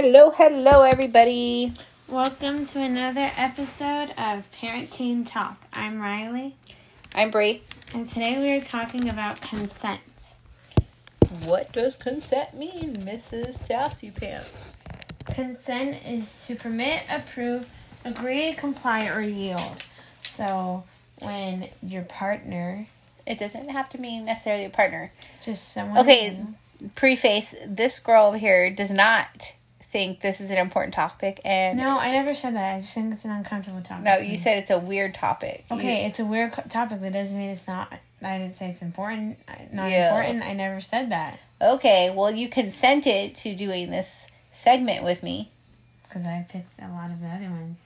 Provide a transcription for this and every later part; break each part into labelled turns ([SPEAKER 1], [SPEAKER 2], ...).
[SPEAKER 1] Hello, hello, everybody.
[SPEAKER 2] Welcome to another episode of Parent Teen Talk. I'm Riley,
[SPEAKER 1] I'm Brie.
[SPEAKER 2] and today we are talking about consent.
[SPEAKER 1] What does consent mean, Mrs. Sassy Pants?
[SPEAKER 2] Consent is to permit, approve, agree, comply, or yield. So when your partner,
[SPEAKER 1] It doesn't have to mean necessarily a partner.
[SPEAKER 2] just someone,
[SPEAKER 1] Okay, preface this girl over here does not think this is an important topic. And
[SPEAKER 2] No, I never said that. I just think it's an uncomfortable topic.
[SPEAKER 1] no, you said it's a weird topic. You-
[SPEAKER 2] Okay, it's a weird co- topic. That doesn't mean it's not. I didn't say it's important. Uh, not
[SPEAKER 1] Yeah.
[SPEAKER 2] important. I never said that
[SPEAKER 1] okay, well, you consented to doing this segment with me.
[SPEAKER 2] because I picked a lot of the other ones.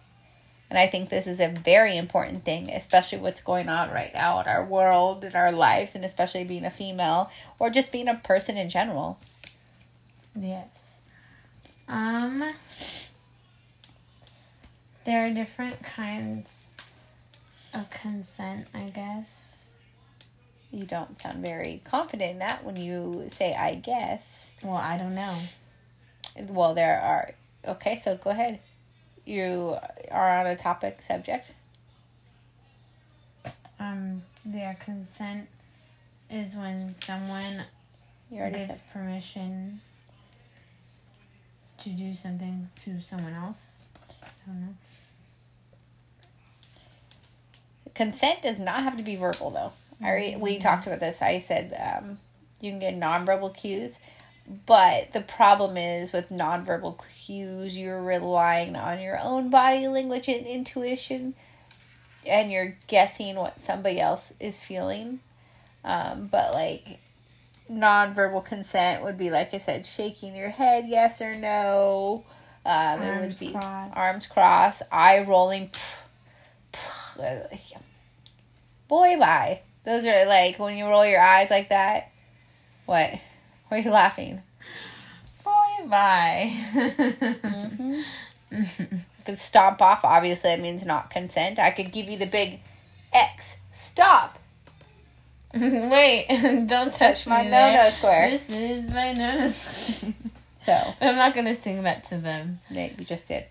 [SPEAKER 1] And I think this is a very important thing, especially what's going on right now in our world, in our lives, and especially being a female or just being a person in general.
[SPEAKER 2] Yes. Um there are different kinds of consent, I guess.
[SPEAKER 1] You don't sound very confident in that when you say, I guess.
[SPEAKER 2] Well, I don't know.
[SPEAKER 1] Well, there are. Okay, so go ahead. You are on a topic subject.
[SPEAKER 2] Um their consent is when someone gives
[SPEAKER 1] said.
[SPEAKER 2] permission to do something to someone else. I don't know.
[SPEAKER 1] Consent does not have to be verbal, though. I already, we talked about this. I said um, you can get nonverbal cues, but the problem is with nonverbal cues, you're relying on your own body language and intuition, and you're guessing what somebody else is feeling. Um, but like nonverbal consent would be, like I said, shaking your head, yes or no. Um, it would
[SPEAKER 2] Arms
[SPEAKER 1] be
[SPEAKER 2] crossed.
[SPEAKER 1] arms crossed, eye rolling. Boy, bye. Those are like when you roll your eyes like that. What? Why are you laughing?
[SPEAKER 2] Boy, bye.
[SPEAKER 1] But stomp off, obviously, that means not consent. I could give you the big X. Stop.
[SPEAKER 2] Wait, don't touch,
[SPEAKER 1] my
[SPEAKER 2] me
[SPEAKER 1] no-no square.
[SPEAKER 2] This is my no-no square.
[SPEAKER 1] So,
[SPEAKER 2] I'm not gonna sing that to them.
[SPEAKER 1] no, you just did.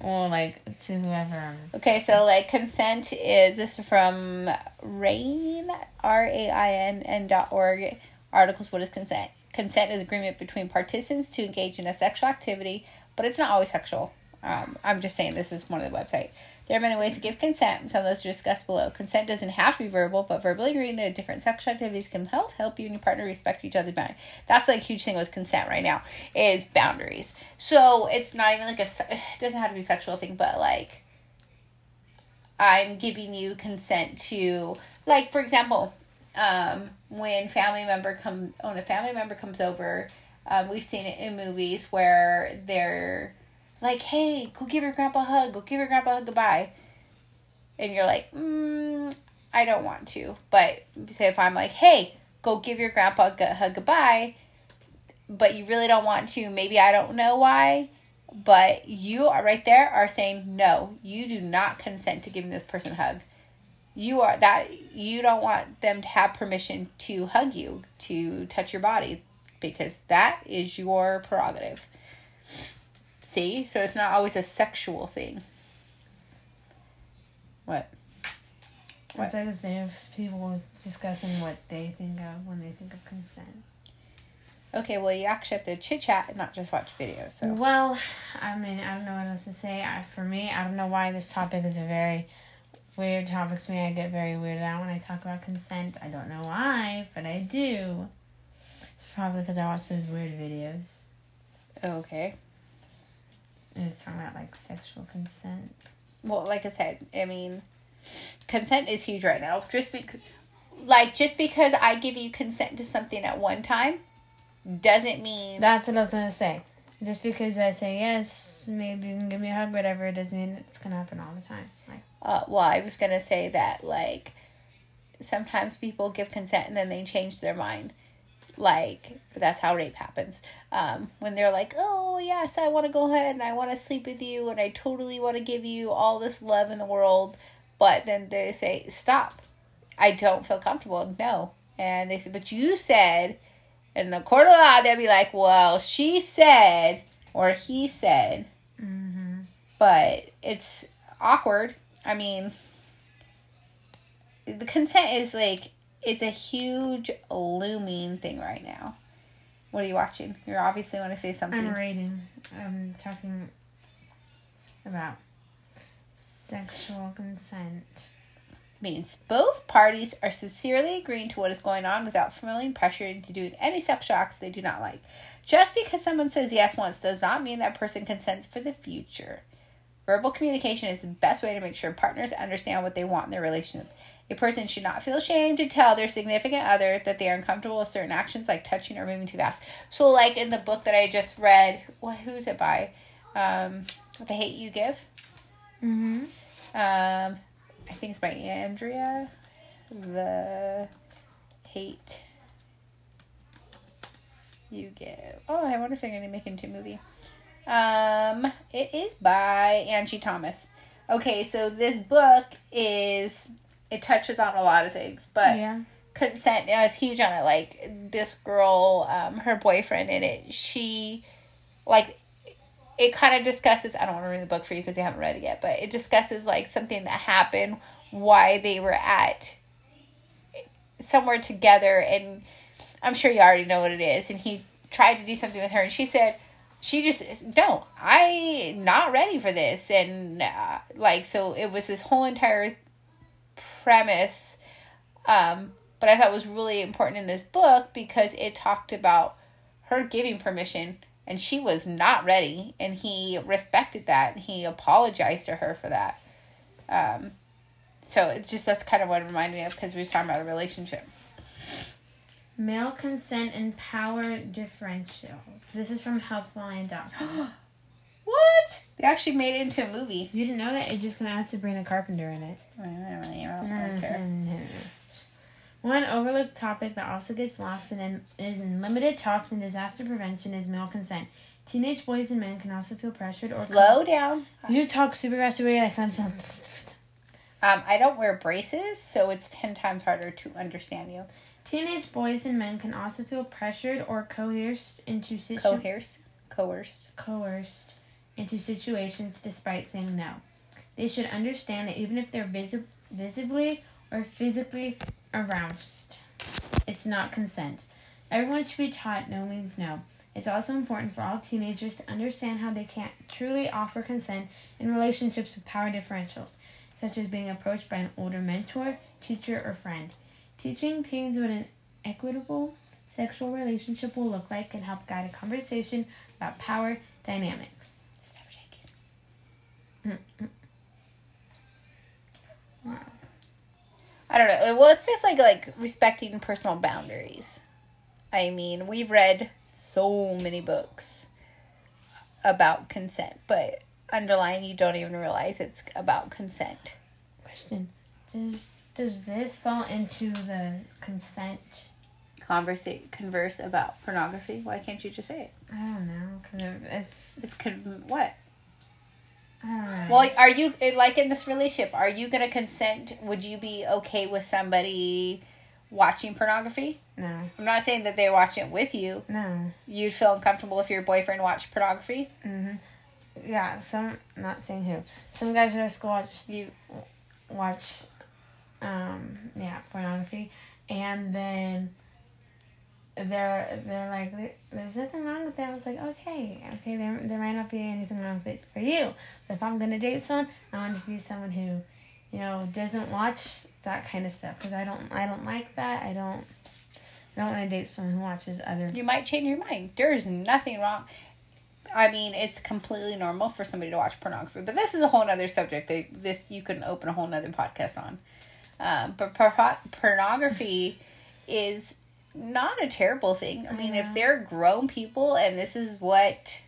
[SPEAKER 2] Or like to whoever.
[SPEAKER 1] Okay, so like consent is this from RAINN, R A I N N dot org. Articles What is consent? Consent is agreement between participants to engage in a sexual activity, but it's not always sexual. Um, I'm just saying this is one of the website. There are many ways to give consent. Some of those are discussed below. Consent doesn't have to be verbal, but verbally agreeing to different sexual activities can help help you and your partner respect each other's boundaries. That's like a huge thing with consent right now is boundaries. So it's not even like a. It doesn't have to be sexual thing, but like I'm giving you consent to, like, for example, um, when family member come when a family member comes over, um, we've seen it in movies where they're like, "Hey, go give your grandpa a hug. Go give your grandpa a hug goodbye," and you're like, mm, "I don't want to." But say if I'm like, "Hey, go give your grandpa a hug goodbye," but you really don't want to. Maybe I don't know why but you are right there are saying no you do not consent to giving this person a hug you are that you don't want them to have permission to hug you to touch your body because that is your prerogative see so it's not always a sexual thing what What?
[SPEAKER 2] It's like this video of people discussing what they think of when they think of consent.
[SPEAKER 1] okay well you actually have to chit chat and not just watch videos so
[SPEAKER 2] Well, I mean, I don't know what else to say. I, for me, I don't know why this topic is a very weird topic to me. I get very weirded out when I talk about consent. I don't know why, but I do. It's probably because I watch those weird videos.
[SPEAKER 1] okay
[SPEAKER 2] They're just talking about like sexual consent.
[SPEAKER 1] well like i said i mean consent is huge right now just because like just because i give you consent to something at one time doesn't mean
[SPEAKER 2] That's what I was gonna say. Just because I say yes, maybe you can give me a hug, whatever, it doesn't mean it's gonna happen all the time. Like,
[SPEAKER 1] uh, well i was gonna say that like sometimes people give consent and then they change their mind like but that's how rape happens. Um, when they're like oh yes i want to go ahead and i want to sleep with you and i totally want to give you all this love in the world but then they say stop. I don't feel comfortable. No. And they said but you said in the court of law they'll be like well she said or he said,
[SPEAKER 2] Mm-hmm.
[SPEAKER 1] but it's awkward. I mean, the consent is like it's a huge looming thing right now. What are you watching? You're obviously want to say something.
[SPEAKER 2] I'm reading. I'm talking about sexual consent.
[SPEAKER 1] means both parties are sincerely agreeing to what is going on without feeling pressured into doing any sexual acts they do not like. Just because someone says yes once does not mean that person consents for the future. Verbal communication is the best way to make sure partners understand what they want in their relationship. A person should not feel ashamed to tell their significant other that they are uncomfortable with certain actions like touching or moving too fast. So, like in the book that I just read, what who's it by? Um, the Hate You Give.
[SPEAKER 2] Mm-hmm.
[SPEAKER 1] Um, I think it's by Andrea. The hate you give. Oh, I wonder if they're going to make it into a movie. Um, it is by Angie Thomas. Okay, so this book is it touches on a lot of things, but
[SPEAKER 2] Yeah.
[SPEAKER 1] consent I was huge on it. Like this girl, um, her boyfriend in it, she like it kind of discusses. I don't want to read the book for you because you haven't read it yet, but it discusses like something that happened, why they were at somewhere together, and I'm sure you already know what it is. And he tried to do something with her, and she said. She just don't. I not ready for this, and uh, like so, it was this whole entire premise um, but I thought was really important in this book because it talked about her giving permission and she was not ready and he respected that and he apologized to her for that um, so it's just that's kind of what it reminded me of because we were talking about a relationship
[SPEAKER 2] Male consent and power differentials. This is from healthline.com.
[SPEAKER 1] what they actually made it into a movie
[SPEAKER 2] you didn't know that? It just gonna have Sabrina Carpenter in it.
[SPEAKER 1] I don't care.
[SPEAKER 2] One overlooked topic that also gets lost in is in limited talks in disaster prevention is male consent. Teenage boys and men can also feel pressured or
[SPEAKER 1] slow down
[SPEAKER 2] You talk super fast, super like that.
[SPEAKER 1] um, I don't wear braces so it's 10 times harder to understand you
[SPEAKER 2] Teenage boys and men can also feel pressured or coerced into situ-
[SPEAKER 1] coerced coerced
[SPEAKER 2] coerced into situations despite saying no. They should understand that even if they're visi- visibly or physically aroused, it's not consent. Everyone should be taught no means no. It's also important for all teenagers to understand how they can't truly offer consent in relationships with power differentials, such as being approached by an older mentor, teacher, or friend. Teaching teens what an equitable sexual relationship will look like can help guide a conversation about power dynamics.
[SPEAKER 1] Stop shaking. I don't know. Well, it's basically like respecting personal boundaries. I mean, we've read so many books about consent, but underlying, you don't even realize it's about consent.
[SPEAKER 2] Question: Does does this fall into the consent?
[SPEAKER 1] Converse, converse about pornography. Why can't you just say it?
[SPEAKER 2] I don't know because it's
[SPEAKER 1] It's con- what? Well, are you like in this relationship? Are you gonna consent? Would you be okay with somebody watching pornography?
[SPEAKER 2] no,
[SPEAKER 1] I'm not saying that they're watching it with you.
[SPEAKER 2] no.
[SPEAKER 1] You'd feel uncomfortable if your boyfriend watched pornography.
[SPEAKER 2] Mm-hmm. Yeah, some not saying who. Some guys school watch
[SPEAKER 1] You
[SPEAKER 2] watch, um, yeah, pornography, and then they're they're like, there's nothing wrong with that. I was like, okay, okay, there there might not be anything wrong with it for you, but if I'm gonna date someone, I want to be someone who, you know, doesn't watch that kind of stuff because I don't I don't like that. I don't. I don't want to date someone who watches other.
[SPEAKER 1] you might change your mind. There's nothing wrong. I mean, it's completely normal for somebody to watch pornography, but this is a whole nother subject. They, this you can open a whole nother podcast on. Um, but por- pornography is not a terrible thing. I mean, if they're grown people and this is what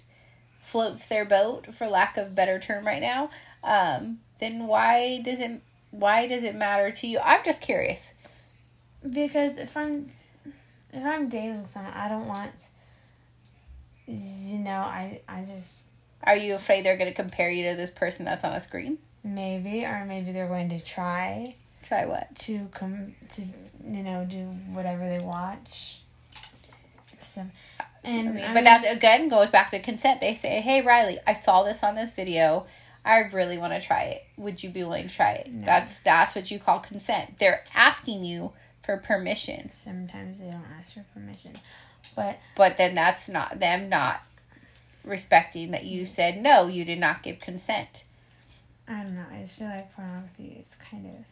[SPEAKER 1] floats their boat, for lack of a better term, right now, um, then why does it why does it matter to you? I'm just curious.
[SPEAKER 2] Because if I'm if I'm dating someone, I don't want you know, I I just
[SPEAKER 1] Are you afraid they're going to compare you to this person that's on a screen?
[SPEAKER 2] maybe or maybe they're going to try
[SPEAKER 1] Try what?
[SPEAKER 2] to come to you know do whatever they watch. So And
[SPEAKER 1] I mean, but
[SPEAKER 2] mean-
[SPEAKER 1] that's again goes back to consent. They say, "Hey, Riley, I saw this on this video. I really want to try it. Would you be willing to try it?"
[SPEAKER 2] No.
[SPEAKER 1] That's that's what you call consent. They're asking you for permission,
[SPEAKER 2] sometimes they don't ask for permission. But
[SPEAKER 1] but then that's not them not respecting that you mm. said no. You did not give consent.
[SPEAKER 2] I don't know. I just feel like pornography is kind of.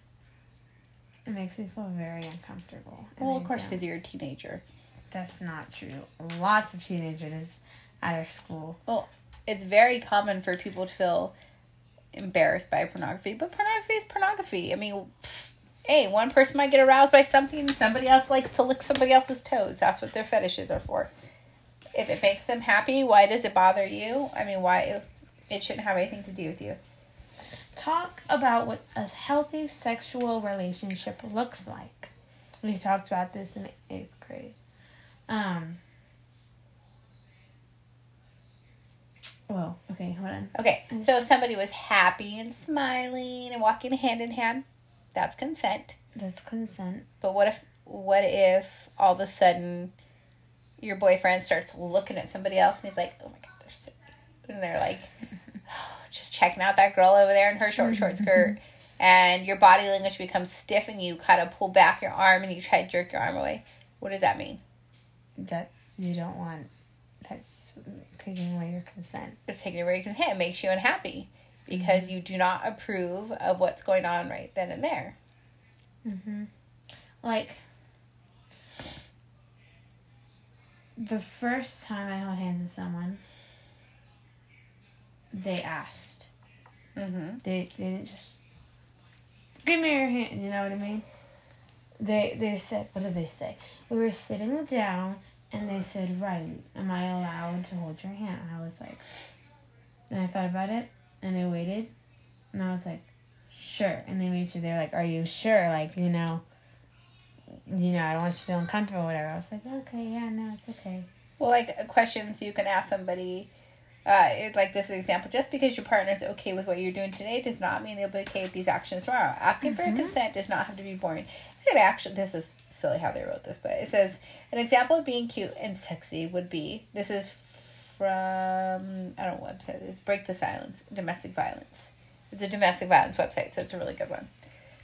[SPEAKER 2] It makes me feel very uncomfortable.
[SPEAKER 1] Well,
[SPEAKER 2] I
[SPEAKER 1] of course, because you're a teenager.
[SPEAKER 2] that's not true. Lots of teenagers out of school.
[SPEAKER 1] Well, it's very common for people to feel embarrassed by pornography, but pornography is pornography. I mean, pff, hey, one person might get aroused by something, somebody else likes to lick somebody else's toes. That's what their fetishes are for. If it makes them happy, why does it bother you? I mean, why? It shouldn't have anything to do with you.
[SPEAKER 2] Talk about what a healthy sexual relationship looks like. We talked about this in eighth grade. Um. Well, okay, hold on.
[SPEAKER 1] Okay, so if somebody was happy and smiling and walking hand in hand, that's consent.
[SPEAKER 2] That's consent.
[SPEAKER 1] But what if what if all of a sudden your boyfriend starts looking at somebody else and he's like, "Oh my god, they're sick," and they're like, just checking out that girl over there in her short short skirt, and your body language becomes stiff and you kind of pull back your arm and you try to jerk your arm away. What does that mean?
[SPEAKER 2] That's you don't want. That's taking away your consent.
[SPEAKER 1] It's taking away because hey, it makes you unhappy because you do not approve of what's going on right then and there.
[SPEAKER 2] Mm-hmm. Like the first time I held hands with someone, they asked.
[SPEAKER 1] Mm-hmm.
[SPEAKER 2] They they didn't just give me your hand. You know what I mean? They they said what did they say? We were sitting down and they said, "Riley, am I allowed to hold your hand?" And I was like, and I thought about it and I waited, and I was like, "Sure." And they made sure they were like, "Are you sure?" Like you know. You know, I don't want you to feel uncomfortable or whatever. I was like, okay, yeah, no, it's okay.
[SPEAKER 1] Well, like questions you can ask somebody, uh, it, like this example, just because your partner's okay with what you're doing today does not mean they'll be okay with these actions tomorrow. Asking for
[SPEAKER 2] Mhm.
[SPEAKER 1] consent does not have to be boring. It actually, this is silly how they wrote this, but it says an example of being cute and sexy would be this is from I don't know what website it is. Break the Silence, domestic violence. It's a domestic violence website, so it's a really good one.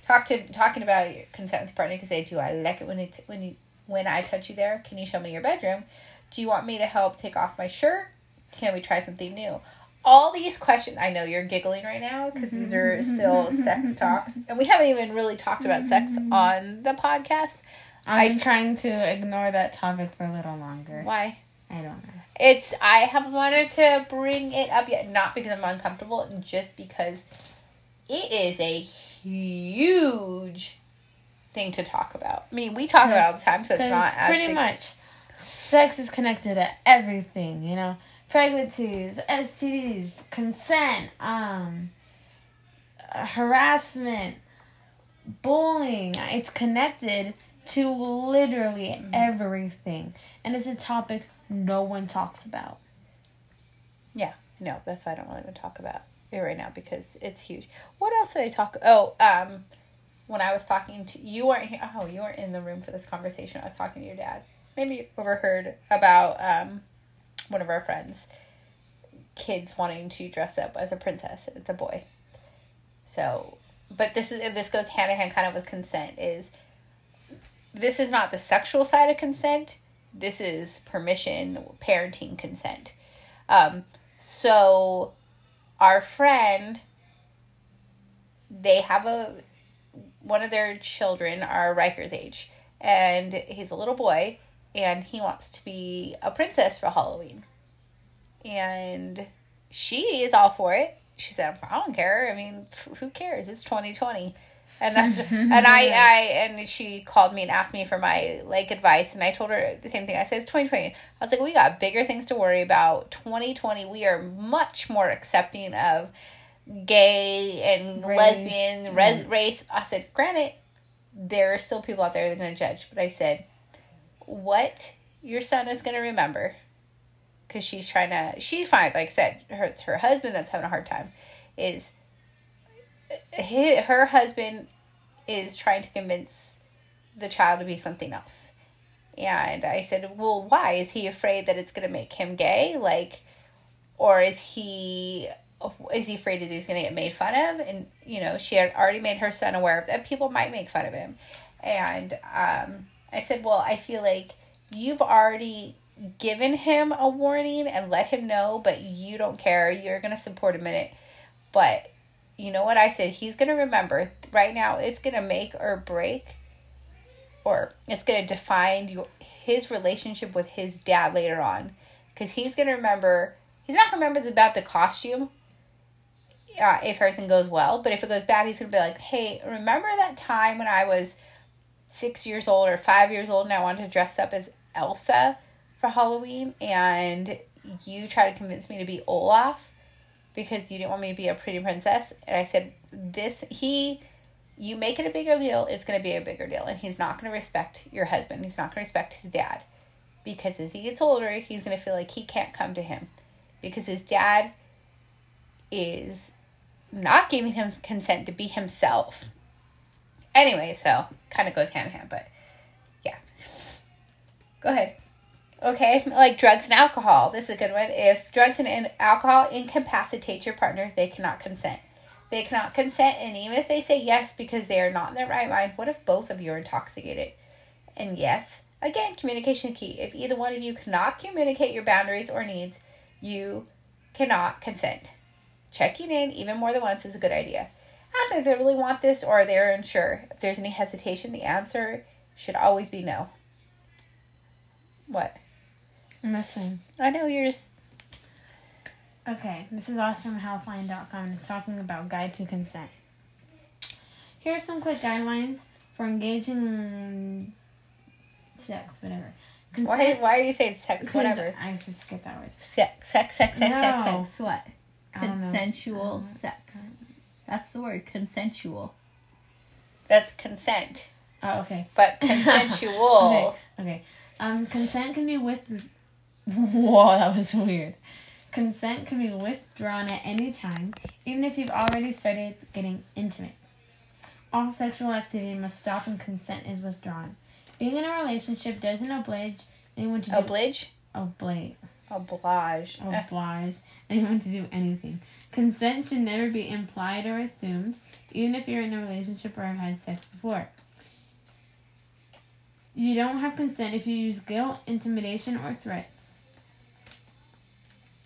[SPEAKER 1] Talk to talking about your consent with your partner. You can say, "Do I like it when it when you when I touch you there? Can you show me your bedroom? Do you want me to help take off my shirt? Can we try something new?" All these questions. I know you're giggling right now because these are mm-hmm. still sex talks, and we haven't even really talked about sex mm-hmm. on the podcast.
[SPEAKER 2] I'm
[SPEAKER 1] I-
[SPEAKER 2] trying to ignore that topic for a little longer.
[SPEAKER 1] Why?
[SPEAKER 2] I don't know.
[SPEAKER 1] It's I have wanted to bring it up yet, not because I'm uncomfortable, just because it is a huge thing to talk about. I mean, we talk about it all the time, so it's not as
[SPEAKER 2] pretty
[SPEAKER 1] big.
[SPEAKER 2] much, sex is connected to everything. You know, pregnancies, STDs, consent, um, harassment, bullying. It's connected to literally
[SPEAKER 1] Mm-hmm.
[SPEAKER 2] everything, and it's a topic no one talks about.
[SPEAKER 1] Yeah, no, that's why I don't really want to talk about it right now because it's huge. What else did I talk? Oh, um, when I was talking to you weren't here. Oh, you weren't in the room for this conversation. I was talking to your dad. Maybe you overheard about um, one of our friends' kids wanting to dress up as a princess. It's a boy. So, but this is this goes hand in hand, kind of with consent. Is this is not the sexual side of consent? This is permission, parenting consent. Um, so our friend they have a one of their children are Riker's age and he's a little boy and he wants to be a princess for Halloween. And she is all for it. She said, "I don't care. I mean, who cares? It's 2020." And that's and I I and she called me and asked me for my like advice and I told her the same thing. I said it's 2020. I was like, "We got bigger things to worry about. 2020, we are much more accepting of gay and
[SPEAKER 2] Race,
[SPEAKER 1] lesbian res- race." I said, "Granted, there are still people out there that are going to judge, but I said, what your son is going to remember because she's trying to she's fine like i said her, her husband that's having a hard time is he, her husband is trying to convince the child to be something else And I said, Well, why? Is he afraid that it's going to make him gay? Like, or is he is he afraid that he's going to get made fun of and you know she had already made her son aware that people might make fun of him and um, i said well i feel like you've already given him a warning and let him know but you don't care. You're going to support him in it. But you know what i said? He's going to remember. Right now it's going to make or break or it's going to define your, his relationship with his dad later on. Because he's going to remember he's not going to remember about the costume uh, if everything goes well. But if it goes bad, he's gonna be like, "Hey, remember that time when I was six years old or five years old and I wanted to dress up as Elsa for Halloween, and you tried to convince me to be Olaf because you didn't want me to be a pretty princess?" And I said, "This he." You make it a bigger deal, it's going to be a bigger deal. And he's not going to respect your husband. He's not going to respect his dad. Because as he gets older, he's going to feel like he can't come to him. Because his dad is not giving him consent to be himself. Anyway, so kind of goes hand in hand, but yeah. Go ahead. Okay, like drugs and alcohol. This is a good one. If drugs and alcohol incapacitate your partner, they cannot consent. They cannot consent, and even if they say yes because they are not in their right mind, what if both of you are intoxicated? And yes, again, communication key. If either one of you cannot communicate your boundaries or needs, you cannot consent. Checking in even more than once is a good idea. Ask if they really want this or they're unsure. If there's any hesitation, the answer should always be no. What?
[SPEAKER 2] I'm listening.
[SPEAKER 1] I know you're just.
[SPEAKER 2] Okay, this is awesomehealthline.com and it's talking about guide to consent. Here are some quick guidelines for engaging in sex, whatever.
[SPEAKER 1] Why, why are you saying sex, whatever?
[SPEAKER 2] I just skip that word.
[SPEAKER 1] Sex, sex, sex, sex,
[SPEAKER 2] No.
[SPEAKER 1] sex, sex. What?
[SPEAKER 2] I don't know.
[SPEAKER 1] That's the word, consensual. That's consent.
[SPEAKER 2] Oh, okay.
[SPEAKER 1] But consensual.
[SPEAKER 2] Okay. Okay. Um, consent can be with. Whoa, that was weird. Consent can be withdrawn at any time, even if you've already started getting intimate. All sexual activity must stop when consent is withdrawn. Being in a relationship doesn't oblige anyone to do
[SPEAKER 1] Oblige?
[SPEAKER 2] oblige
[SPEAKER 1] Oblige. Eh,
[SPEAKER 2] oblige anyone to do anything. Consent should never be implied or assumed, even if you're in a relationship or have had sex before. You don't have consent if you use guilt, intimidation, or threats.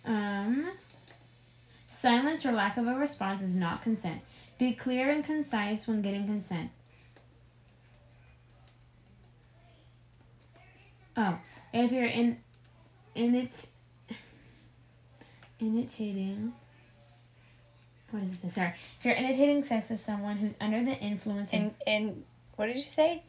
[SPEAKER 2] Um, silence or lack of a response is not consent. Be clear and concise when getting consent. Oh, if you're in, in it, imitating. What does it say? Sorry. If you're imitating sex with someone who's under the influence of
[SPEAKER 1] In, in, what did you say?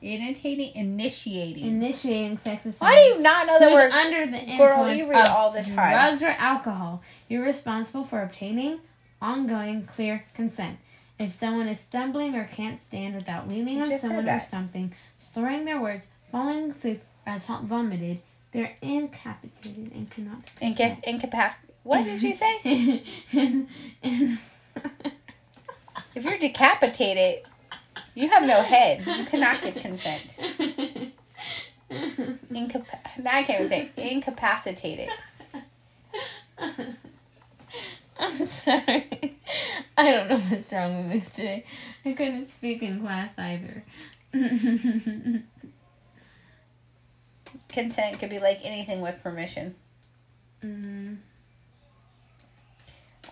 [SPEAKER 1] Imitating, initiating.
[SPEAKER 2] initiating sex with someone
[SPEAKER 1] Why do you not know
[SPEAKER 2] that
[SPEAKER 1] word?
[SPEAKER 2] under the influence
[SPEAKER 1] Girl, you read
[SPEAKER 2] of
[SPEAKER 1] all the time.
[SPEAKER 2] drugs or alcohol, you're responsible for obtaining ongoing clear consent. If someone is stumbling or can't stand without leaning
[SPEAKER 1] You
[SPEAKER 2] on someone or something, slurring their words, falling asleep, or as hot vomited, they're incapacitated and cannot.
[SPEAKER 1] Inca- incapac. What did you say? If you're decapitated, you have no head. You cannot get consent. Incapa- now I can't even say incapacitated.
[SPEAKER 2] I'm sorry. I don't know what's wrong with me today. I couldn't speak in class either.
[SPEAKER 1] Consent could be like anything with permission.
[SPEAKER 2] mm,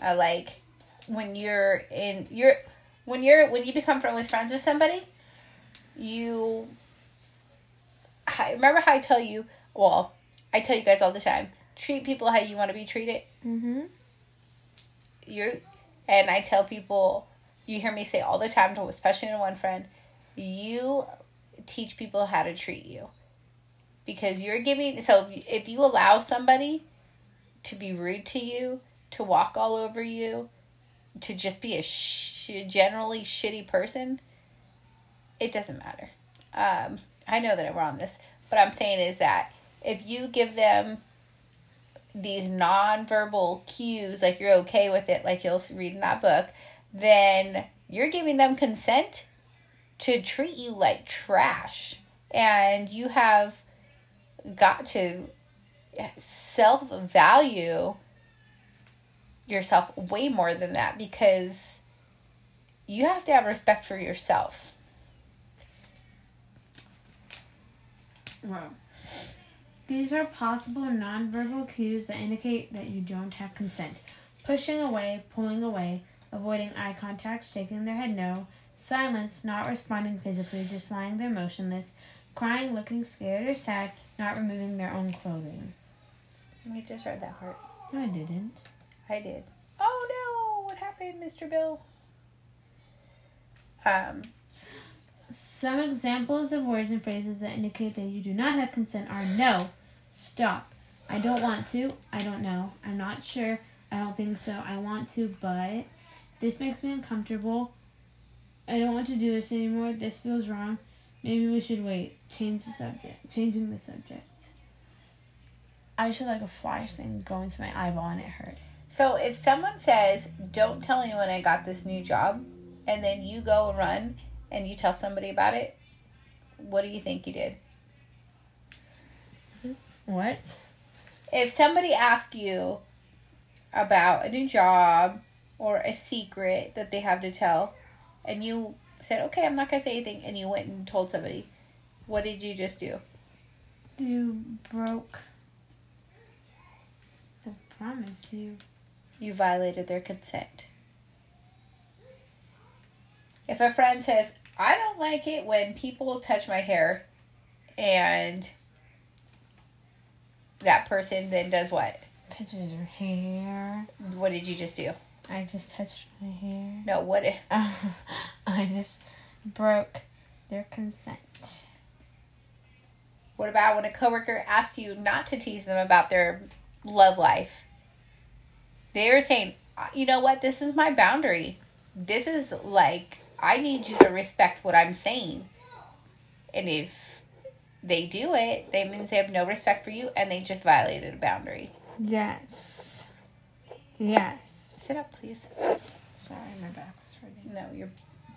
[SPEAKER 1] Uh, like when you're in you're when you're when you become friend with friends with somebody, you. I remember how I tell you. Well, I tell you guys all the time. Treat people how you want to be treated.
[SPEAKER 2] mm-hmm.
[SPEAKER 1] you and I tell people you hear me say all the time to especially to one friend, you teach people how to treat you. Because you're giving so if- you allow somebody to be rude to you, to walk all over you, to just be a sh- generally shitty person, it doesn't matter. Um, I know that we're on this, but I'm saying is that if you give them these nonverbal cues, like you're okay with it, like you'll read in that book, then you're giving them consent to treat you like trash. And you have got to self value yourself way more than that because you have to have respect for yourself.
[SPEAKER 2] Wow. These are possible nonverbal cues that indicate that you don't have consent. Pushing away, pulling away, avoiding eye contact, shaking their head no, silence, not responding physically, just lying there motionless, crying, looking scared or sad, not removing their own clothing.
[SPEAKER 1] I just read that part.
[SPEAKER 2] No, I didn't.
[SPEAKER 1] I did. Oh no! What happened, Mr. Bill? Um,
[SPEAKER 2] Some examples of words and phrases that indicate that you do not have consent are no, stop, I don't want to, I don't know, I'm not sure, I don't think so, I want to, but this makes me uncomfortable. I don't want to do this anymore. This feels wrong. Maybe we should wait. Change the subject. Changing the subject. I should like a flash thing go into my eyeball and it hurts.
[SPEAKER 1] so if someone says, "Don't tell anyone I got this new job," and then you go and run and you tell somebody about it, what do you think you did?
[SPEAKER 2] What?
[SPEAKER 1] If somebody asked you about a new job or a secret that they have to tell, and you said, "Okay, I'm not gonna say anything," and you went and told somebody, what did you just do?
[SPEAKER 2] You broke the promise. You.
[SPEAKER 1] You violated their consent. If a friend says, I don't like it when people touch my hair, and that person then does what?
[SPEAKER 2] Touches your hair.
[SPEAKER 1] What did you just do?
[SPEAKER 2] I just touched my hair.
[SPEAKER 1] No, what?
[SPEAKER 2] I just broke their consent.
[SPEAKER 1] What about when a coworker asks you not to tease them about their love life? They're saying, uh, you know what? This is my boundary. This is like, I need you to respect what I'm saying. And if they do it, that means they have no respect for you and they just violated a boundary.
[SPEAKER 2] Yes. Yes.
[SPEAKER 1] Sit up, please.
[SPEAKER 2] Sorry, my back was hurting.
[SPEAKER 1] No, you're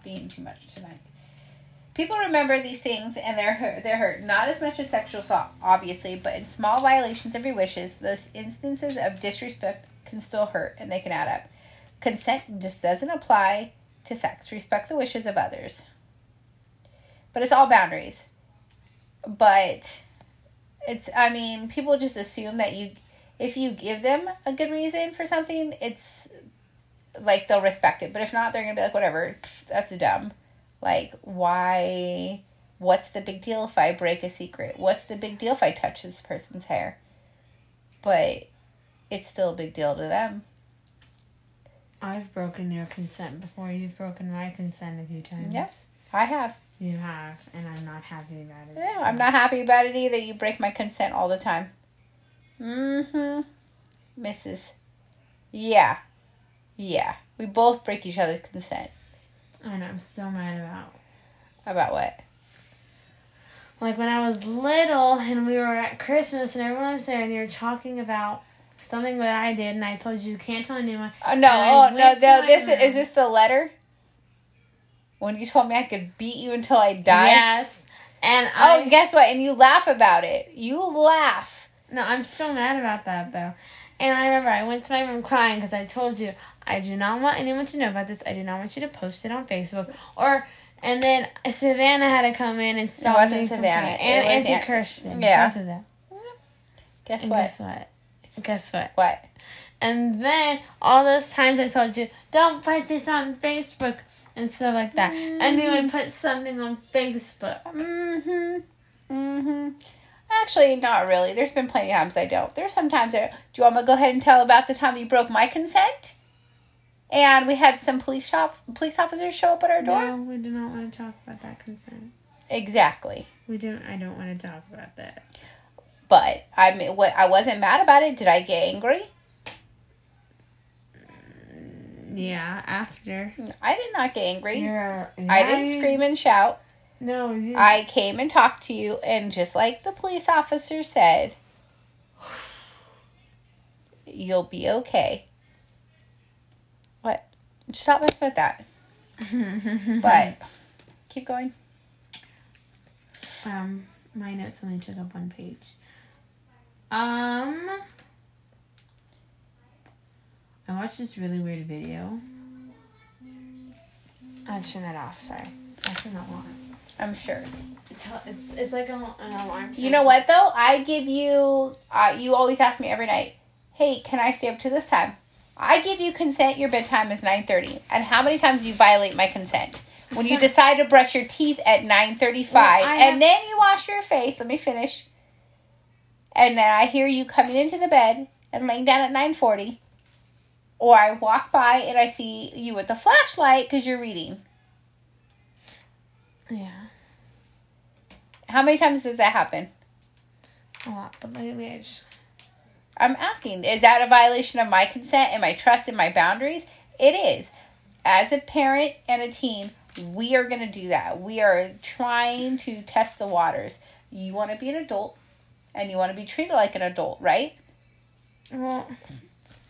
[SPEAKER 1] being too much tonight. People remember these things and they're hurt, they're hurt not as much as sexual assault, obviously, but in small violations of your wishes, those instances of disrespect can still hurt and they can add up. Consent just doesn't apply to sex. Respect the wishes of others. But it's all boundaries. But it's I mean, people just assume that you if you give them a good reason for something, it's like they'll respect it. But if not, they're gonna be like, whatever, that's dumb. Like, why? What's the big deal if I break a secret? What's the big deal if I touch this person's hair? But it's still a big deal to them.
[SPEAKER 2] I've broken your consent before. You've broken my consent a few times.
[SPEAKER 1] Yes. I have.
[SPEAKER 2] You have, and I'm not happy about it.
[SPEAKER 1] Yeah, I'm not happy about it either. You break my consent all the time. Mm hmm. Mrs. Yeah. Yeah. We both break each other's consent.
[SPEAKER 2] And I'm so mad about.
[SPEAKER 1] About what?
[SPEAKER 2] Like when I was little and we were at Christmas and everyone was there and you were talking about something that I did and I told you you can't tell anyone.
[SPEAKER 1] Uh, oh no! Oh no! No! This
[SPEAKER 2] room.
[SPEAKER 1] is this the letter. When you told me I could beat you until I died.
[SPEAKER 2] Yes. And
[SPEAKER 1] Oh,
[SPEAKER 2] I
[SPEAKER 1] guess what? And you laugh about it. You laugh.
[SPEAKER 2] no, I'm still mad about that though. And I remember I went to my room crying because I told you I do not want anyone to know about this. I do not want you to post it on Facebook or. And then Savannah had to come in and stop
[SPEAKER 1] wasn't
[SPEAKER 2] me
[SPEAKER 1] Savannah.
[SPEAKER 2] And
[SPEAKER 1] was
[SPEAKER 2] Auntie
[SPEAKER 1] Aunt-
[SPEAKER 2] Kirsten.
[SPEAKER 1] Yeah.
[SPEAKER 2] Both of them.
[SPEAKER 1] Guess
[SPEAKER 2] And
[SPEAKER 1] what?
[SPEAKER 2] guess what? Guess what?
[SPEAKER 1] What?
[SPEAKER 2] And then all those times I told you, don't put this on Facebook and stuff like that. And then I put something on Facebook.
[SPEAKER 1] Mm-hmm. Mm-hmm. Actually, not really. There's been plenty of times I don't. There's some times I. Do you want me to go ahead and tell about the time you broke my consent? And we had some police shop police officers show up at our door.
[SPEAKER 2] No, we do not want to talk about that consent.
[SPEAKER 1] Exactly.
[SPEAKER 2] We don't. I don't want to talk about that.
[SPEAKER 1] But I mean, what I wasn't mad about it. Did I get angry?
[SPEAKER 2] Mm, yeah, after.
[SPEAKER 1] I did not get angry.
[SPEAKER 2] You're,
[SPEAKER 1] I didn't scream and shout.
[SPEAKER 2] No, you,
[SPEAKER 1] I came and talked to you, and just like the police officer said, you'll be okay. Stop messing with that. But keep going.
[SPEAKER 2] Um, my notes only took up one page. Um, I watched this really weird video. I'll turn that off. Sorry, I'll turn that on.
[SPEAKER 1] I'm sure.
[SPEAKER 2] It's it's, it's like an, an alarm.
[SPEAKER 1] You know what though? I give you. Uh, you always ask me every night. Hey, can I stay up to this time? I give you consent. Your bedtime is nine thirty. And how many times do you violate my consent? When you decide to brush your teeth at nine thirty-five,
[SPEAKER 2] Well,
[SPEAKER 1] and then you wash your face. Let me finish. And then I hear you coming into the bed and laying down at nine forty, or I walk by and I see you with the flashlight because you're reading.
[SPEAKER 2] Yeah,
[SPEAKER 1] How many times does that happen?
[SPEAKER 2] a lot, but lately I just
[SPEAKER 1] I'm asking, is that a violation of my consent and my trust and my boundaries? It is. As a parent and a teen, we are going to do that. We are trying to test the waters. You want to be an adult and you want to be treated like an adult, right?
[SPEAKER 2] well.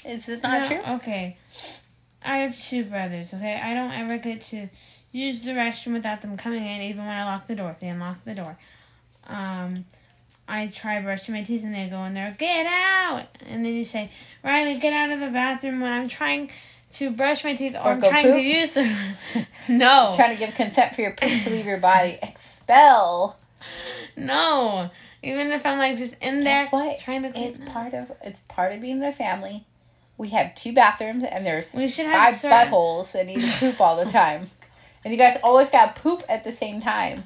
[SPEAKER 1] Is this not
[SPEAKER 2] No,
[SPEAKER 1] true?
[SPEAKER 2] Okay. I have two brothers, okay? I don't ever get to use the restroom without them coming in, even when I lock the door. If they unlock the door. Um, I try brushing my teeth and they go in there, get out! And then you say, Riley, get out of the bathroom when I'm trying to brush my teeth or,
[SPEAKER 1] Or
[SPEAKER 2] trying to use the. no.
[SPEAKER 1] Trying to give consent for your poop to leave your body. Expel.
[SPEAKER 2] No. Even if I'm like just in there
[SPEAKER 1] Guess what?
[SPEAKER 2] trying to clean
[SPEAKER 1] It's
[SPEAKER 2] up.
[SPEAKER 1] part of it's part of being in a family. We have two bathrooms and there's
[SPEAKER 2] We should have
[SPEAKER 1] five
[SPEAKER 2] certain-
[SPEAKER 1] buttholes and to poop all the time. And you guys always got poop at the same time.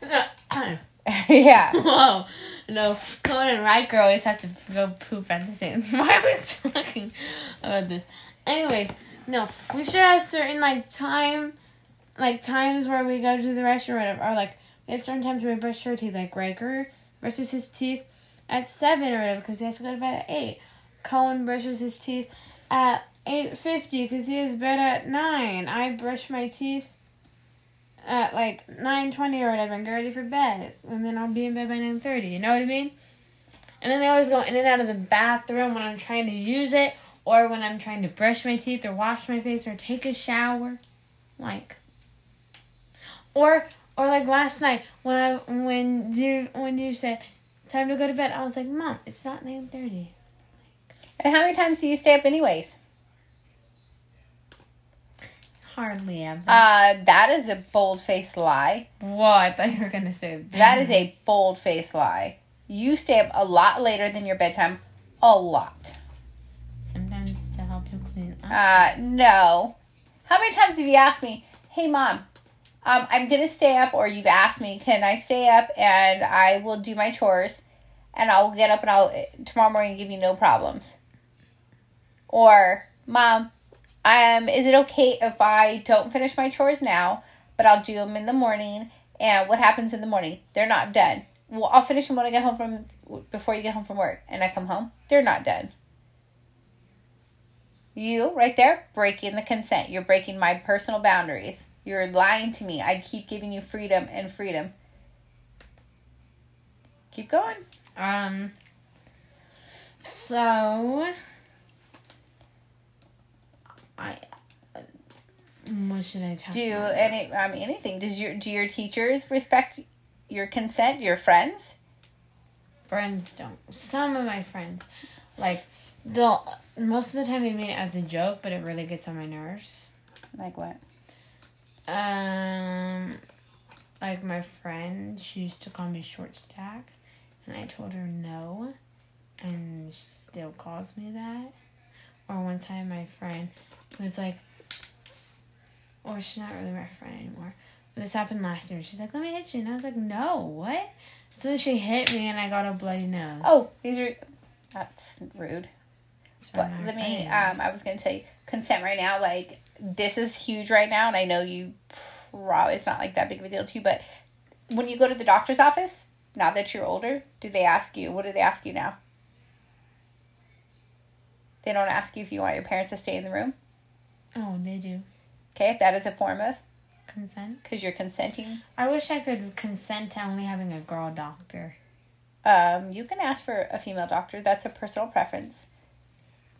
[SPEAKER 1] yeah.
[SPEAKER 2] Whoa. Oh, no, Cohen and Riker always have to go poop at the same time. Why are we talking about this? Anyways, no, we should have certain, like, time, like, times where we go to the restroom or whatever. Or, like, we have certain times where we brush our teeth. Like, Riker brushes his teeth at 7 or whatever because he has to go to bed at 8. Cohen brushes his teeth at 8.50 because he has bed at 9. I brush my teeth at like nine twenty or whatever and get ready for bed, and then I'll be in bed by nine thirty. You know what I mean? And then they always go in and out of the bathroom when I'm trying to use it, or when I'm trying to brush my teeth, or wash my face, or take a shower, like. Or or like last night when I when you when you said time to go to bed, I was like, Mom, it's not nine thirty.
[SPEAKER 1] And how many times do you stay up anyways?
[SPEAKER 2] Hardly ever.
[SPEAKER 1] Uh, that is a bold faced lie.
[SPEAKER 2] Whoa, I thought you were gonna say
[SPEAKER 1] That is a bold faced lie. You stay up a lot later than your bedtime. A lot.
[SPEAKER 2] sometimes to help you clean up.
[SPEAKER 1] Uh, no. How many times have you asked me, hey mom, um, I'm gonna stay up, or you've asked me, can I stay up and I will do my chores and I'll get up and I'll tomorrow morning give you no problems. Or, mom, um, is it okay if I don't finish my chores now, but I'll do them in the morning? And what happens in the morning? They're not done. Well, I'll finish them when I get home from before you get home from work, and I come home. They're not done. You right there breaking the consent. You're breaking my personal boundaries. You're lying to me. I keep giving you freedom and freedom. Keep going.
[SPEAKER 2] Um. So. I. uh, What should I talk
[SPEAKER 1] Do
[SPEAKER 2] about?
[SPEAKER 1] any I mean anything? Does your do your teachers respect your consent? Your friends?
[SPEAKER 2] friends don't. Some of my friends, like, they'll most of the time they mean it as a joke, but it really gets on my nerves.
[SPEAKER 1] Like what?
[SPEAKER 2] Um, like my friend, she used to call me short stack, and I told her no, and she still calls me that. Or one time, my friend was like, or she's not really my friend anymore. But this happened last year. She's like, "Let me hit you," and I was like, "No, what?" So then she hit me, and I got a bloody nose.
[SPEAKER 1] Oh, these are that's rude. But let me um I was gonna tell you consent right now, like this is huge right now and I know you probably it's not like that big of a deal to you, but when you go to the doctor's office, now that you're older, do they ask you what do they ask you now? They don't ask you if you want your parents to stay in the room.
[SPEAKER 2] Oh, they do
[SPEAKER 1] Okay, that is a form of
[SPEAKER 2] consent.
[SPEAKER 1] because you're consenting.
[SPEAKER 2] I wish I could consent to only having a girl doctor.
[SPEAKER 1] Um, you can ask for a female doctor. That's a personal preference.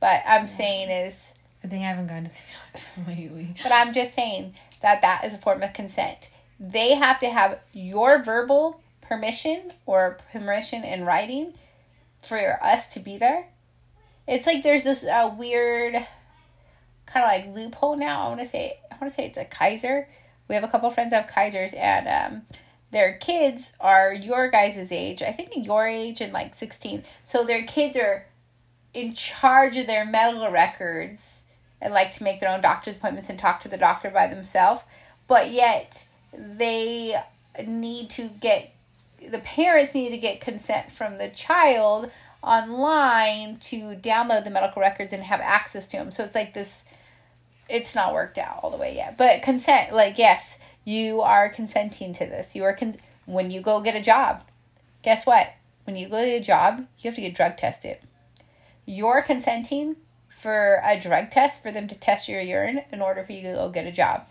[SPEAKER 1] But I'm saying is,
[SPEAKER 2] I think I haven't gone to the doctor lately.
[SPEAKER 1] but I'm just saying that that is a form of consent. They have to have your verbal permission or permission in writing for us to be there. It's like there's this uh, weird kind of like loophole now. I want to say want to say it's a Kaiser. We have a couple friends have Kaisers and um, their kids are your guys' age. I think your age and like 16. So their kids are in charge of their medical records and like to make their own doctor's appointments and talk to the doctor by themselves. But yet they need to get the parents need to get consent from the child online to download the medical records and have access to them. So it's like this it's not worked out all the way yet. But consent like yes, you are consenting to this. You are con- when you go get a job. Guess what? When you go get a job, you have to get drug tested. You're consenting for a drug test for them to test your urine in order for you to go get a job.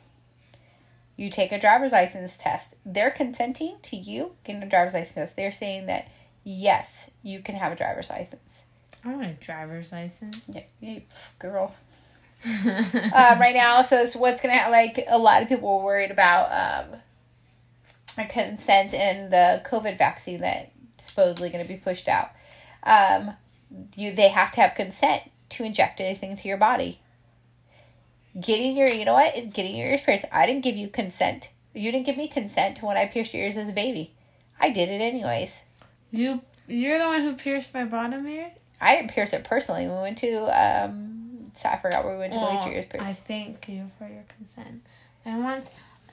[SPEAKER 1] You take a driver's license test. They're consenting to you getting a driver's license test. They're saying that yes, you can have a driver's license.
[SPEAKER 2] I want a driver's license.
[SPEAKER 1] Yeah, girl. Uh, right now, so it's what's gonna happen. Like a lot of people were worried about um, consent in the COVID vaccine that supposedly going to be pushed out. Um, you they have to have consent to inject anything into your body. Getting your, you know what? Getting your ears pierced. I didn't give you consent. You didn't give me consent when I pierced your ears as a baby. I did it anyways.
[SPEAKER 2] You you're the one who pierced my bottom ear.
[SPEAKER 1] I didn't pierce it personally. We went to um, so I forgot where we went to go get your ears pierced.
[SPEAKER 2] I thank you for your consent. I want.